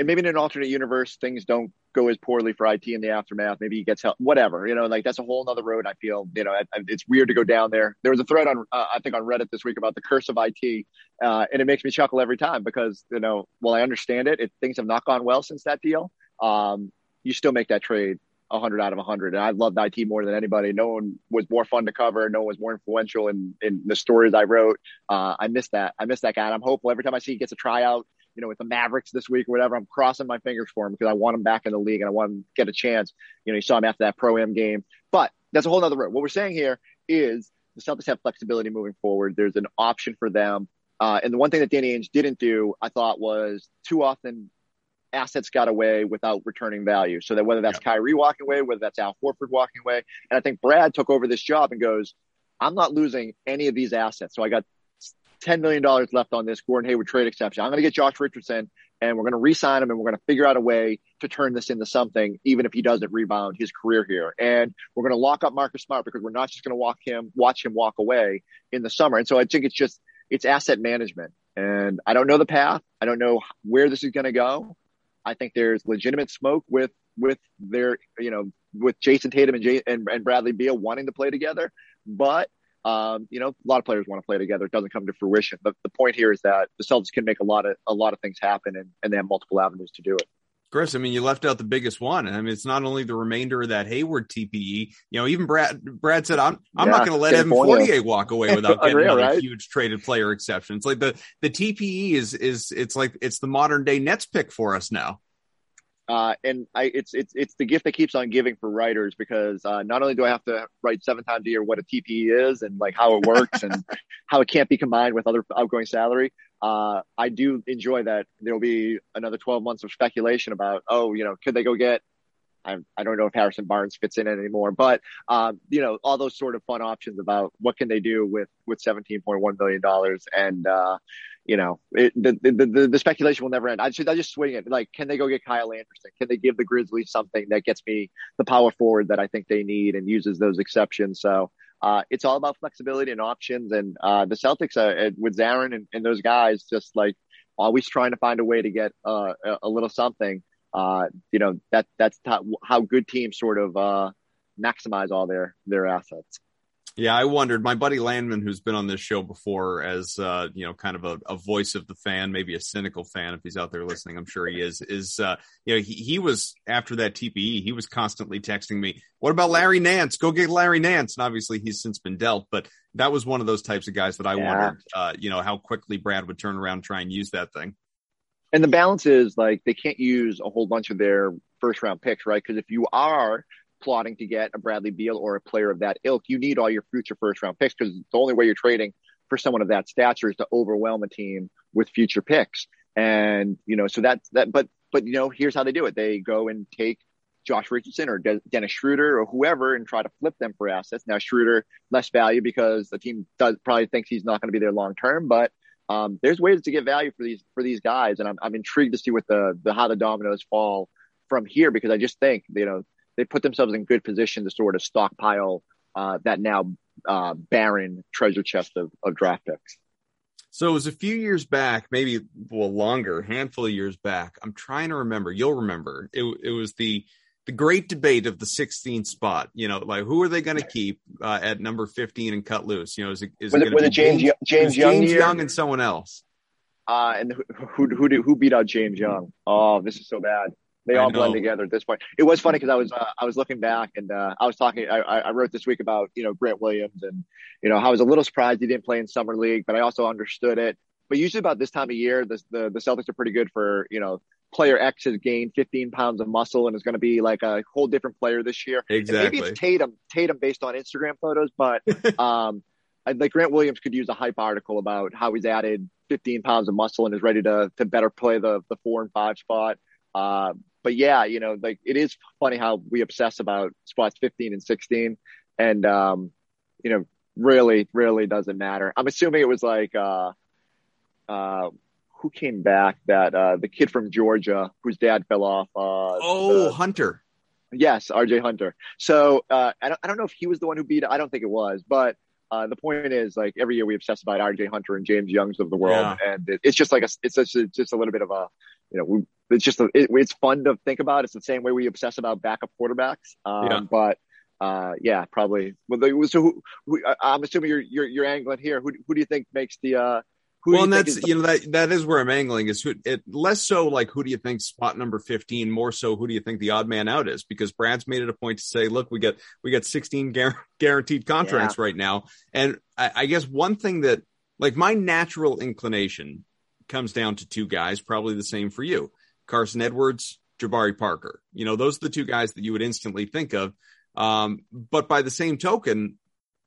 And maybe in an alternate universe, things don't go as poorly for IT in the aftermath. Maybe he gets help, whatever, you know, like that's a whole nother road. I feel, you know, it's weird to go down there. There was a thread on, uh, I think on Reddit this week about the curse of IT. Uh, and it makes me chuckle every time because, you know, while I understand it. If things have not gone well since that deal, um, you still make that trade 100 out of 100. And I loved IT more than anybody. No one was more fun to cover. No one was more influential in, in the stories I wrote. Uh, I miss that. I miss that guy. And I'm hopeful every time I see he gets a tryout, you know, with the Mavericks this week or whatever, I'm crossing my fingers for him because I want him back in the league and I want him to get a chance. You know, you saw him after that pro am game, but that's a whole other road. What we're saying here is the Celtics have flexibility moving forward. There's an option for them. Uh, and the one thing that Danny Ainge didn't do, I thought, was too often assets got away without returning value. So that whether that's yeah. Kyrie walking away, whether that's Al Horford walking away, and I think Brad took over this job and goes, I'm not losing any of these assets. So I got $10 million left on this Gordon Hayward trade exception. I'm going to get Josh Richardson and we're going to re-sign him and we're going to figure out a way to turn this into something, even if he doesn't rebound his career here. And we're going to lock up Marcus Smart because we're not just going to walk him, watch him walk away in the summer. And so I think it's just it's asset management. And I don't know the path. I don't know where this is going to go. I think there's legitimate smoke with with their you know with Jayson Tatum and, Jay, and, and Bradley Beal wanting to play together, but um, you know, a lot of players want to play together. It doesn't come to fruition. But the point here is that the Celtics can make a lot of a lot of things happen, and, and they have multiple avenues to do it. Chris, I mean, you left out the biggest one. I mean, it's not only the remainder of that Hayward TPE. You know, even Brad Brad said, "I'm I'm yeah, not going to let Evan Fournier walk away without (laughs) getting Unreal, another right? huge traded player exception." It's like the the TPE is is it's like it's the modern day Nets pick for us now. Uh, and I, it's it's it's the gift that keeps on giving for writers because uh, not only do I have to write seven times a year what a TPE is and like how it works and (laughs) how it can't be combined with other outgoing salary, uh, I do enjoy that there'll be another 12 months of speculation about oh you know could they go get I, I don't know if Harrison Barnes fits in anymore, but um, you know all those sort of fun options about what can they do with with 17.1 billion dollars and uh, you know, it, the, the, the, the, speculation will never end. I just, I just swing it. Like, can they go get Kyle Anderson? Can they give the Grizzlies something that gets me the power forward that I think they need and uses those exceptions? So, uh, it's all about flexibility and options. And, uh, the Celtics, uh, with Zarren and, and, those guys, just like always trying to find a way to get, uh, a, little something. Uh, you know, that, that's how, how good teams sort of, uh, maximize all their, their assets. Yeah, I wondered. My buddy Landman, who's been on this show before, as uh, you know, kind of a, a, voice of the fan, maybe a cynical fan, if he's out there listening, I'm sure he is. Is uh, you know, he, he was after that TPE, he was constantly texting me, "What about Larry Nance? Go get Larry Nance." And obviously, he's since been dealt, but that was one of those types of guys that I yeah. wondered, uh, you know, how quickly Brad would turn around and try and use that thing. And the balance is like they can't use a whole bunch of their first round picks, right? Because if you are plotting to get a Bradley Beal or a player of that ilk, you need all your future first round picks because the only way you're trading for someone of that stature is to overwhelm a team with future picks. And, you know, so that's that, but, but, you know, here's how they do it. They go and take Josh Richardson or De- Dennis Schroder or whoever and try to flip them for assets. Now, Schroder, less value because the team does probably thinks he's not going to be there long term, but um, there's ways to get value for these, for these guys. And I'm, I'm intrigued to see what the, the, how the dominoes fall from here because I just think, you know, they put themselves in good position to sort of stockpile uh, that now uh, barren treasure chest of, of draft picks. So it was a few years back, maybe well longer, handful of years back. I'm trying to remember. You'll remember. It, it was the the great debate of the 16th spot. You know, like who are they going to keep uh, at number 15 and cut loose? You know, is it is was it, it, it James James, James Young, James Young and someone else? Uh, and who who who, who beat out James Young? Oh, this is so bad. They all blend together at this point. It was funny because I was uh, I was looking back and uh, I was talking. I, I wrote this week about you know Grant Williams and you know I was a little surprised he didn't play in summer league, but I also understood it. But usually about this time of year, the the, the Celtics are pretty good for you know player X has gained 15 pounds of muscle and is going to be like a whole different player this year. Exactly. And maybe it's Tatum Tatum based on Instagram photos, but (laughs) um, I like Grant Williams could use a hype article about how he's added 15 pounds of muscle and is ready to to better play the the four and five spot. Uh, but yeah, you know, like it is funny how we obsess about spots 15 and 16 and, um, you know, really, really doesn't matter. I'm assuming it was like, uh, uh, who came back that, uh, the kid from Georgia whose dad fell off, uh, oh, the, Hunter. Yes. RJ Hunter. So, uh, I don't, I don't know if he was the one who beat, I don't think it was, but, uh, the point is like every year we obsess about RJ Hunter and James Youngs of the world. Yeah. And it, it's just like a, it's just, it's just a little bit of a, you know, we, it's just a, it, it's fun to think about. It's the same way we obsess about backup quarterbacks. Um, yeah. But uh, yeah, probably. Well, so who, who, I'm assuming you're you're you're angling here. Who who do you think makes the uh, well, and that's the- you know that that is where I'm angling is who, it less so like who do you think spot number 15, more so who do you think the odd man out is? Because Brad's made it a point to say, look, we got we got 16 gar- (laughs) guaranteed contracts yeah. right now, and I, I guess one thing that like my natural inclination comes down to two guys, probably the same for you. Carson Edwards, Jabari Parker. You know, those are the two guys that you would instantly think of. Um, but by the same token,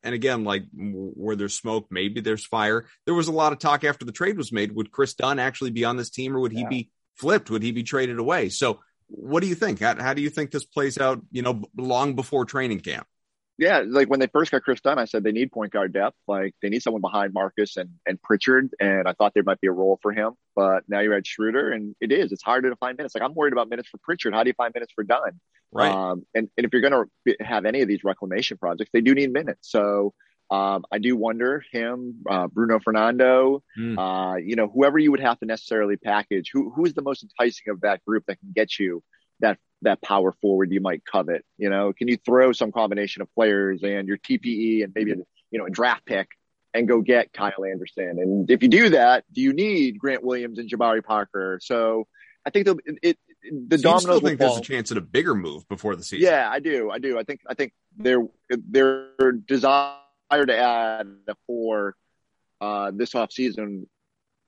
and again, like where there's smoke, maybe there's fire. There was a lot of talk after the trade was made. Would Chris Dunn actually be on this team or would he yeah. be flipped? Would he be traded away? So what do you think? How, how do you think this plays out, you know, long before training camp? Yeah, like when they first got Chris Dunn, I said they need point guard depth. Like they need someone behind Marcus and, and Pritchard. And I thought there might be a role for him. But now you're at Schroder and it is. It's harder to find minutes. Like I'm worried about minutes for Pritchard. How do you find minutes for Dunn? Right. Um, and, and if you're going to have any of these reclamation projects, they do need minutes. So Um, I do wonder him, uh, Bruno Fernando, mm. uh, you know, whoever you would have to necessarily package. Who who is the most enticing of that group that can get you that that power forward you might covet? You know, can you throw some combination of players and your TPE and maybe you know a draft pick and go get Kyle Anderson? And if you do that, do you need Grant Williams and Jabari Parker? So I think it, it the so dominoes. still think there's a chance at a bigger move before the season? Yeah, I do. I do. I think I think their their desire to add a four uh, this off season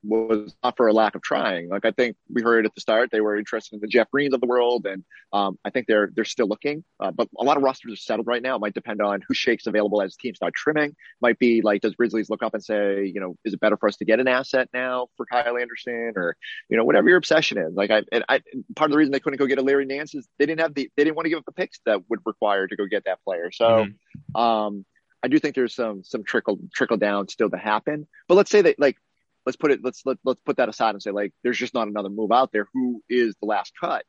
was not for a lack of trying. Like I think we heard at the start, they were interested in the Jeff Greens of the world, and um, I think they're they're still looking. Uh, but a lot of rosters are settled right now. It might depend on who shakes available as teams start trimming. Might be like, does Grizzlies look up and say, you know, is it better for us to get an asset now for Kyle Anderson, or you know, whatever your obsession is. Like I, and I part of the reason they couldn't go get a Larry Nance is they didn't have the they didn't want to give up the picks that would require to go get that player. So. Mm-hmm. Um, I do think there's some some trickle trickle down still to happen. But let's say that like let's put it let's let, let's put that aside and say like there's just not another move out there who is the last cut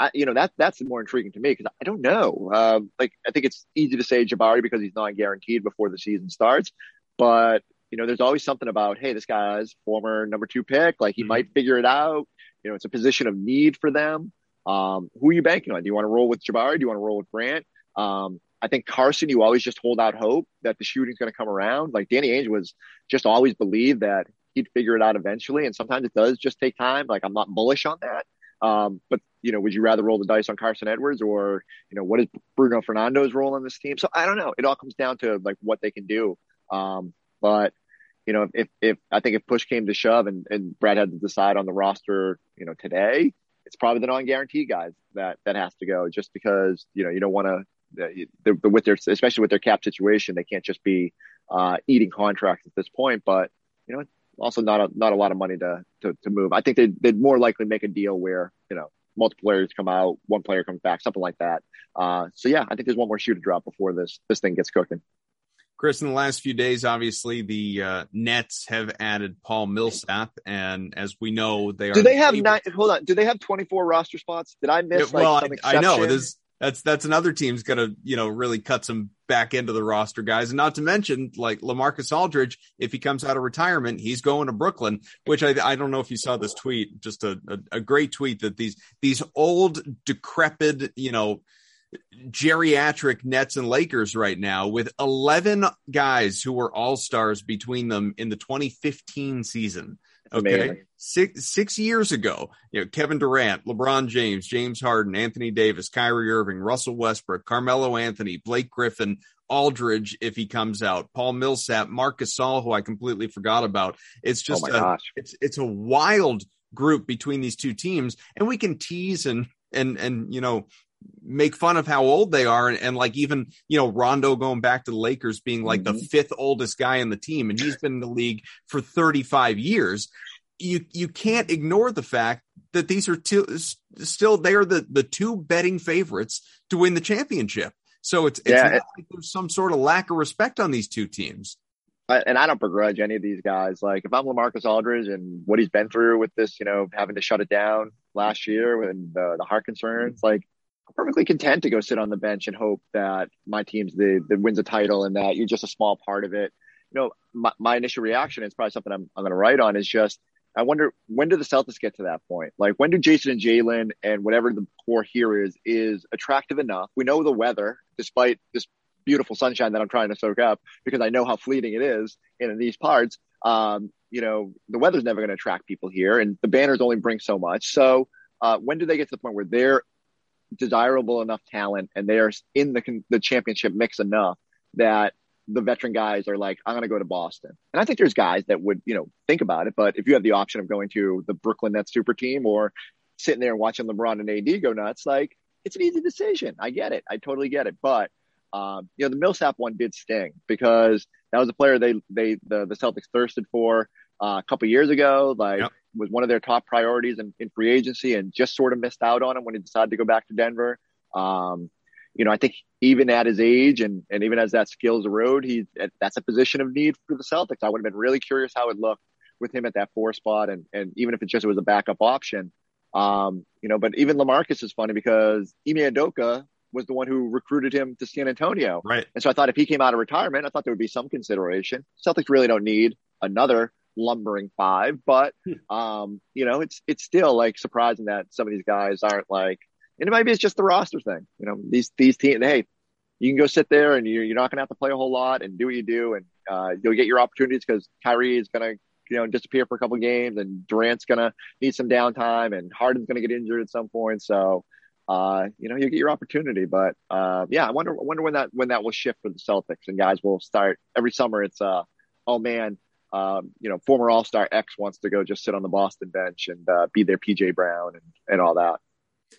I, you know that that's more intriguing to me because I don't know. Um, like I think it's easy to say Jabari because he's not guaranteed before the season starts, but you know there's always something about hey this guy's former number two pick like he mm-hmm. might figure it out. You know it's a position of need for them. Um, who are you banking on? Do you want to roll with Jabari? Do you want to roll with Grant? Um, I think Carson, you always just hold out hope that the shooting's going to come around. Like Danny Ainge was just always believed that he'd figure it out eventually. And sometimes it does just take time. Like I'm not bullish on that. Um, but you know, would you rather roll the dice on Carson Edwards or, you know, what is Bruno Fernando's role on this team? So I don't know. It all comes down to like what they can do. Um, but you know, if, if I think if push came to shove and, and Brad had to decide on the roster, you know, today, it's probably the non-guarantee guys that, that has to go just because, you know, you don't want to, the, the, with their, especially with their cap situation, they can't just be, uh, eating contracts at this point, but you know, also not a not a lot of money to to, to move. I think they'd, they'd more likely make a deal where you know multiple players come out, one player comes back, something like that. Uh, so yeah, I think there's one more shoe to drop before this this thing gets cooking. Chris, in the last few days, obviously the uh, Nets have added Paul Millsap, and as we know, they are. Do they have nine? Hold on. Do they have 24 roster spots? Did I miss? Yeah, like, well, I, I know this that's that's another team's gonna you know really cut some back into the roster guys and not to mention like lamarcus aldridge if he comes out of retirement he's going to brooklyn which i, I don't know if you saw this tweet just a, a, a great tweet that these these old decrepit you know geriatric Nets and Lakers right now with 11 guys who were all stars between them in the 2015 season. Okay. Six six years ago, you know, Kevin Durant, LeBron James, James Harden, Anthony Davis, Kyrie Irving, Russell Westbrook, Carmelo Anthony, Blake Griffin, Aldridge, if he comes out, Paul Millsap, Marcus Gasol, who I completely forgot about. It's just oh a, it's it's a wild group between these two teams, and we can tease and and and you know make fun of how old they are and, and, like even you know Rondo going back to the Lakers being like mm-hmm. the fifth oldest guy in the team and he's been in the league for 35 years you you can't ignore the fact that these are two, still they are the the two betting favorites to win the championship so it's, it's yeah, like there's some sort of lack of respect on these two teams and I don't begrudge any of these guys. Like if I'm Lamarcus Aldridge and what he's been through with this, you know, having to shut it down last year and the, the heart concerns, like perfectly content to go sit on the bench and hope that my team's the that wins a title and that you're just a small part of it. You know, my, my initial reaction is probably something I'm, I'm going to write on is just I wonder when do the Celtics get to that point? Like when do Jayson and Jaylen and whatever the core here is is attractive enough? We know the weather, despite this beautiful sunshine that I'm trying to soak up, because I know how fleeting it is in these parts. Um, you know, the weather's never going to attract people here, and the banners only bring so much. So, uh, when do they get to the point where they're desirable enough talent and they are in the the championship mix enough that the veteran guys are like, I'm going to go to Boston. And I think there's guys that would, you know, think about it. But if you have the option of going to the Brooklyn Nets super team or sitting there and watching LeBron and AD go nuts, like it's an easy decision. I get it. I totally get it. But, um, you know, the Millsap one did sting because that was a player they, they, the, the Celtics thirsted for uh, a couple years ago. Like, yep was one of their top priorities in, in, free agency and just sort of missed out on him when he decided to go back to Denver. Um, you know, I think even at his age and, and even as that skills erode, he that's a position of need for the Celtics. I would have been really curious how it looked with him at that four spot, and and even if it just was a backup option, um, you know. But even Lamarcus is funny because Ime Udoka was the one who recruited him to San Antonio. Right. And so I thought if he came out of retirement, I thought there would be some consideration. Celtics really don't need another lumbering five, but Hmm. um, you know, it's it's still like surprising that some of these guys aren't like, and maybe it's just the roster thing. You know, these these teams, hey, you can go sit there and you're you're not gonna have to play a whole lot and do what you do, and uh, you'll get your opportunities because Kyrie is gonna you know disappear for a couple games, and Durant's gonna need some downtime, and Harden's gonna get injured at some point, so. Uh, you know, you get your opportunity, but uh, yeah, I wonder, I wonder when that when that will shift for the Celtics and guys will start every summer. It's uh, oh man, um, you know, former All Star X wants to go just sit on the Boston bench and uh, be their PJ Brown and, and all that.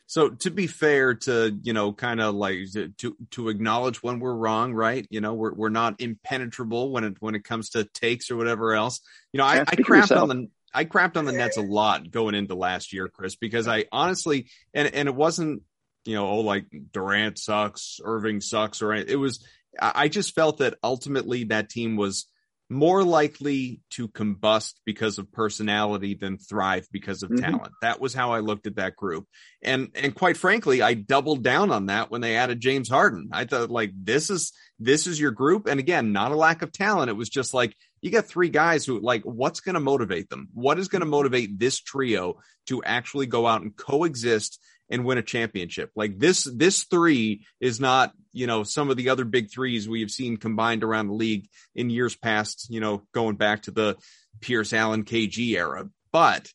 So to be fair to, you know, kind of like to, to acknowledge when we're wrong, right? You know, we're, we're not impenetrable when it, when it comes to takes or whatever else. You know, I, Yeah, I crapped on the, I crapped on the Nets a lot going into last year, Chris, because I honestly, and, and it wasn't, you know, oh, like Durant sucks, Irving sucks, or it was, I just felt that ultimately that team was more likely to combust because of personality than thrive because of Mhm. talent. That was how I looked at that group. And and quite frankly, I doubled down on that when they added James Harden. I thought like this is this is your group and again, not a lack of talent. It was just like you got three guys who like what's going to motivate them? What is going to motivate this trio to actually go out and coexist and win a championship. Like this, this three is not, you know, some of the other big threes we have seen combined around the league in years past, you know, going back to the Pierce Allen KG era. But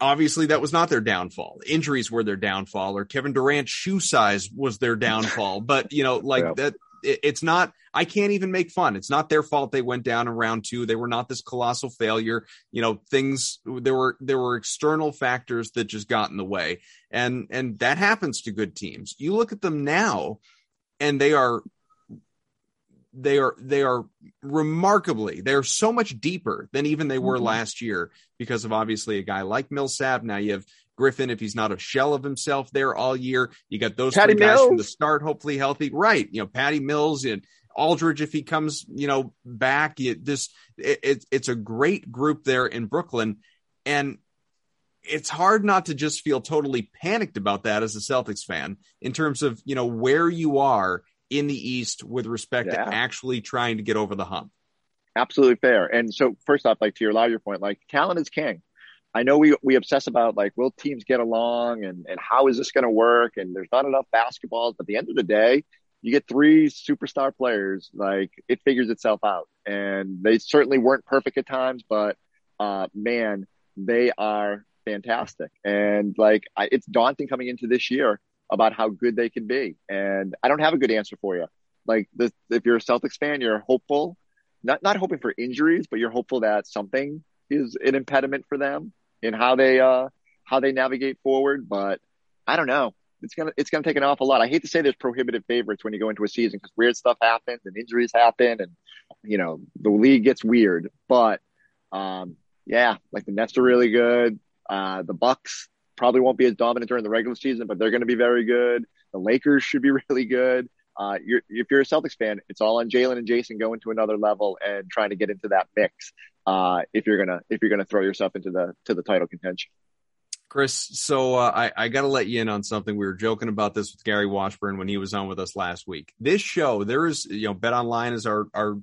obviously that was not their downfall. Injuries were their downfall or Kevin Durant's shoe size was their downfall. But, you know, like Yeah. that, it, it's not, I can't even make fun. It's not their fault they went down in round two. They were not this colossal failure. You know, things there were there were external factors that just got in the way. And and that happens to good teams. You look at them now and they are they are they are remarkably they're so much deeper than even they were Mhm. last year because of obviously a guy like Millsap. Now you have Griffin if he's not a shell of himself there all year. You got those Patty three guys from the start, hopefully healthy. Right. You know, Patty Mills and Aldridge if he comes, you know, back. You, this it, it, it's a great group there in Brooklyn. And it's hard not to just feel totally panicked about that as a Celtics fan in terms of, you know, where you are in the East with respect Yeah. to actually trying to get over the hump. Absolutely fair. And so first off, like to your larger point, like talent is king. I know we we obsess about like will teams get along and and how is this going to work and there's not enough basketballs. But at the end of the day, you get three superstar players, like it figures itself out. And they certainly weren't perfect at times, but uh, man, they are fantastic. And like I, it's daunting coming into this year about how good they can be. And I don't have a good answer for you. Like if you're a Celtics fan, you're hopeful not not hoping for injuries, but you're hopeful that something is an impediment for them in how they uh how they navigate forward. But I don't know. It's gonna it's gonna take an awful lot. I hate to say there's prohibitive favorites when you go into a season because weird stuff happens and injuries happen and you know the league gets weird. But um yeah, like the Nets are really good. Uh the Bucks probably won't be as dominant during the regular season, but they're gonna be very good. The Lakers should be (laughs) really good uh, you're, if you're a Celtics fan, it's all on Jaylen and Jayson going to another level and trying to get into that mix. Uh, if you're gonna if you're gonna throw yourself into the to the title contention. Chris, so uh, I, I got to let you in on something. We were joking about this with Gary Washburn when he was on with us last week. This show, there is, you know, Bet Online is our our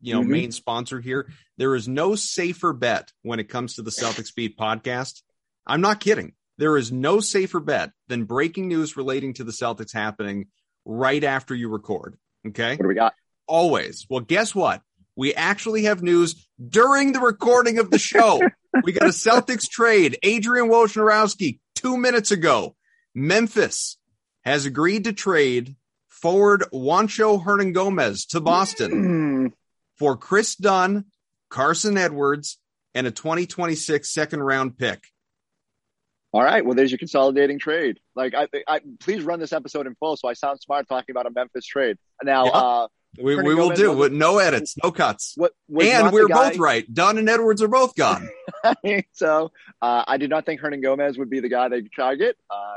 you know Mhm. main sponsor here. There is no safer bet when it comes to the Celtics Beat podcast. I'm not kidding. There is no safer bet than breaking news relating to the Celtics happening right after you record. Okay What do we got? always. Well, guess what? We actually have news during the recording of the show. (laughs) we got a Celtics trade. Adrian Wojnarowski, two minutes ago. Memphis has agreed to trade forward Juancho Hernangomez to Boston Mm, for Chris Dunn, Carson Edwards, and a 2026 second round pick. all right. Well, there's your consolidating trade. Like, I, I please run this episode in full so I sound smart talking about a Memphis trade. Now, Yeah. uh, We, we will do with no edits, no cuts. what And we're both right. Dunn and Edwards are both gone. (laughs) so uh, I did not think Hernangomez would be the guy they'd target. Uh,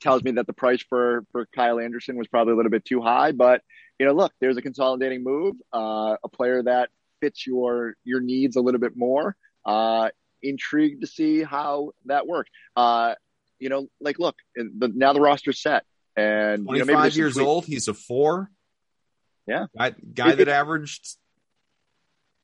tells me that the price for for Kyle Anderson was probably a little bit too high. But you know, look, there's a consolidating move, uh, a player that fits your your needs a little bit more. Uh, intrigued to see how that works. Uh, you know, like look, the, now the roster's set. And twenty you know, five years old, he's a four. Yeah, guy, guy it, that averaged.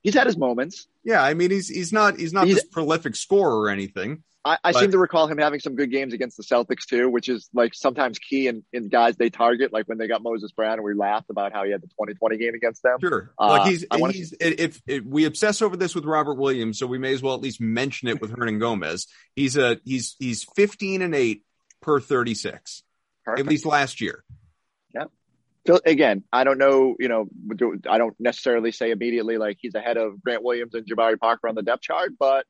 He's had his moments. Yeah, I mean he's he's not he's not he's, this prolific scorer or anything. I, I seem to recall him having some good games against the Celtics too, which is like sometimes key in, in guys they target. Like when they got Moses Brown, and we laughed about how he had the 2020 game against them. Sure, uh, like he's, he's if, if, we obsess over this with Robert Williams, so we may as well at least mention it with Hernangomez. He's a he's he's 15 and eight per 36, Perfect. at least last year. Again, I don't know. You know, I don't necessarily say immediately like he's ahead of Grant Williams and Jabari Parker on the depth chart, but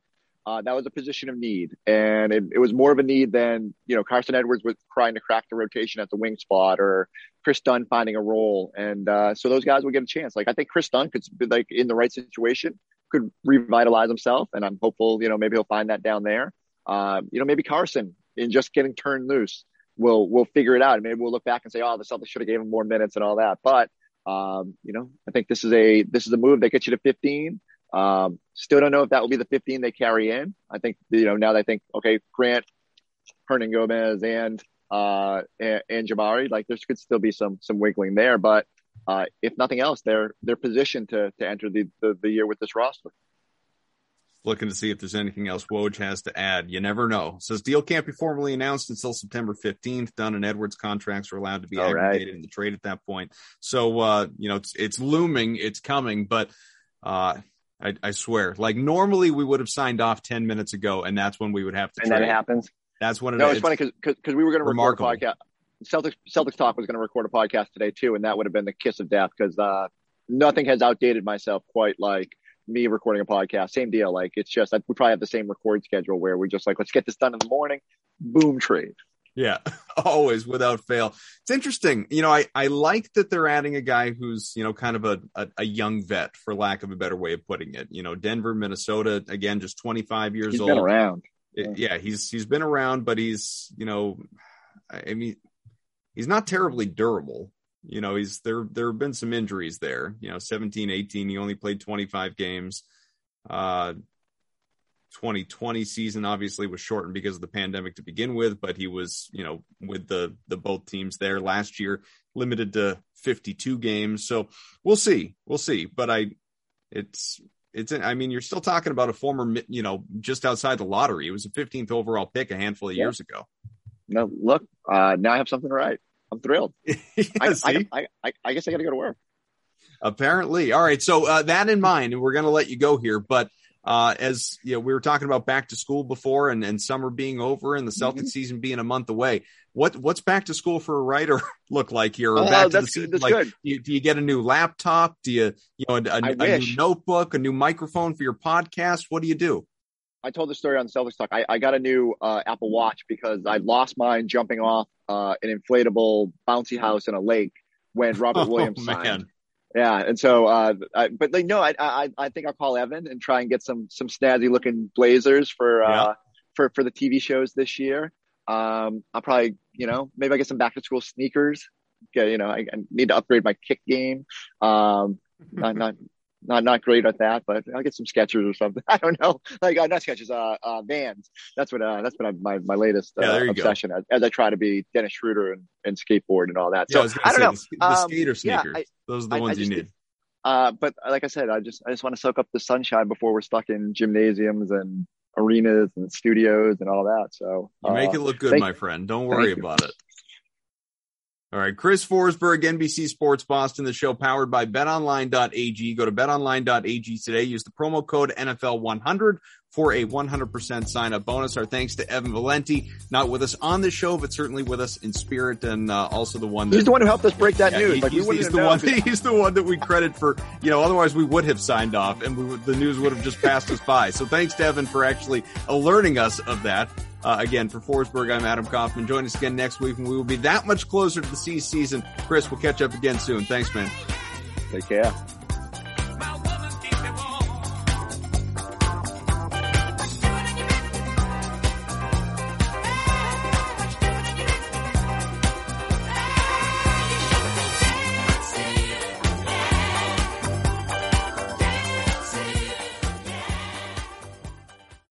uh, that was a position of need, and it, it, was more of a need than you know Carson Edwards was trying to crack the rotation at the wing spot, or Chris Dunn finding a role, and uh, so those guys would get a chance. Like I think Chris Dunn could be like in the right situation, could revitalize himself, and I'm hopeful you know maybe he'll find that down there. Uh, you know maybe Carson in just getting turned loose will we'll figure it out, and maybe we'll look back and say, oh, the Celtics should have gave him more minutes and all that. But um, you know I think this is a this is a move that gets you to 15. Um, still don't know if that will be the 15 they carry in. I think, you know, now they think, okay, Grant, Hernangomez, and, uh, and, and Jabari, like there could still be some, some wiggling there. But, uh, if nothing else, they're, they're positioned to, to enter the, the, the year with this roster looking to see if there's anything else Woj has to add. You never know. Says deal can't be formally announced until September 15th. Dunn and Edwards contracts are allowed to be All aggregated right. in the trade at that point. So, uh, you know, it's, it's looming, it's coming, but, uh, I, I, swear. Like normally we would have signed off 10 minutes ago and that's when we would have to And trade. then it happens. That's when it No, it's, it's funny because because we were going to record a podcast. Celtics Celtics Talk was going to record a podcast today too, and that would have been the kiss of death because uh, nothing has outdated myself quite like me recording a podcast. Same deal. Like it's just we probably have the same record schedule where we're just like let's get this done in the morning, boom trade. Yeah, (laughs) always without fail. It's interesting. You know, I, I like that they're adding a guy who's, you know, kind of a, a, a, young vet, for lack of a better way of putting it. You know, Denver, Minnesota, again, just 25 years he's old. Been around. It, yeah, he's he's been around, but he's, you know, I mean, he's not terribly durable. You know, he's there. There have been some injuries there. You know, 17, 18. He only played 25 games. Uh, 2020 season obviously was shortened because of the pandemic to begin with, but he was, you know, with the the both teams there last year, limited to 52 games. So we'll see, we'll see. But I, it's it's. I mean, you're still talking about a former, you know, just outside the lottery. It was a 15th overall pick a handful of yeah. years ago. No, look, uh, now I have something right. I'm thrilled. yeah, (laughs) I, I, I, I, guess I got to go to work. Apparently. All right. So uh, that in mind, and we're going to let you go here, but uh, as you know, we were talking about back to school before and, and summer being over and the Celtic mm-hmm. season being a month away. What what's back to school for a writer (laughs) look like here? Or oh, back to the season, like, do you, do you, get a new laptop? Do you you know a, a, a new notebook, a new microphone for your podcast? What do you do? I told the story on Celtics Talk. I, I got a new uh, Apple Watch because I lost mine jumping off uh, an inflatable bouncy house in a lake when (laughs) Robert oh, Williams signed. Man. Yeah, and so, uh, I, but like, no, I, I, I think I'll call Evan and try and get some some snazzy looking blazers for uh, yeah. for for the TV shows this year. Um, I'll probably, you know, maybe I get some back to school sneakers. You know, I, I, need to upgrade my kick game. Um, not not not not great at that, but I'll get some Skechers or something. (laughs) I don't know, like uh, not Skechers, uh, uh, Vans. That's what uh, that's what I, my my latest uh, yeah, obsession as, as, I try to be Dennis Schroder and, and skateboard and all that. Yeah, so I, I, don't know the, the um, skater sneakers. Yeah, I, Those are the ones you need. Uh, but like I said, I just I just want to soak up the sunshine before we're stuck in gymnasiums and arenas and studios and all that. So you make it look good, my friend. Don't worry about it. All right, Chris Forsberg, NBC Sports Boston, the show powered by betonline.ag. Go to betonline.ag today. Use the promo code NFL100 for a 100% sign up bonus. Our thanks to Evan Valenti, not with us on the show, but certainly with us in spirit and uh, also the one that, He's the one who helped us break that yeah, news. He, like, he's, he's the one, (laughs) he's the one that we credit for, you know, otherwise we would have signed off and we would, the news would have just passed us by. So thanks to Evan for actually alerting us of that. Uh, again, for Forsberg, I'm Adam Kaufman. Join us again next week and we will be that much closer to the C season. Chris, we'll catch up again soon. Thanks, man. Take care.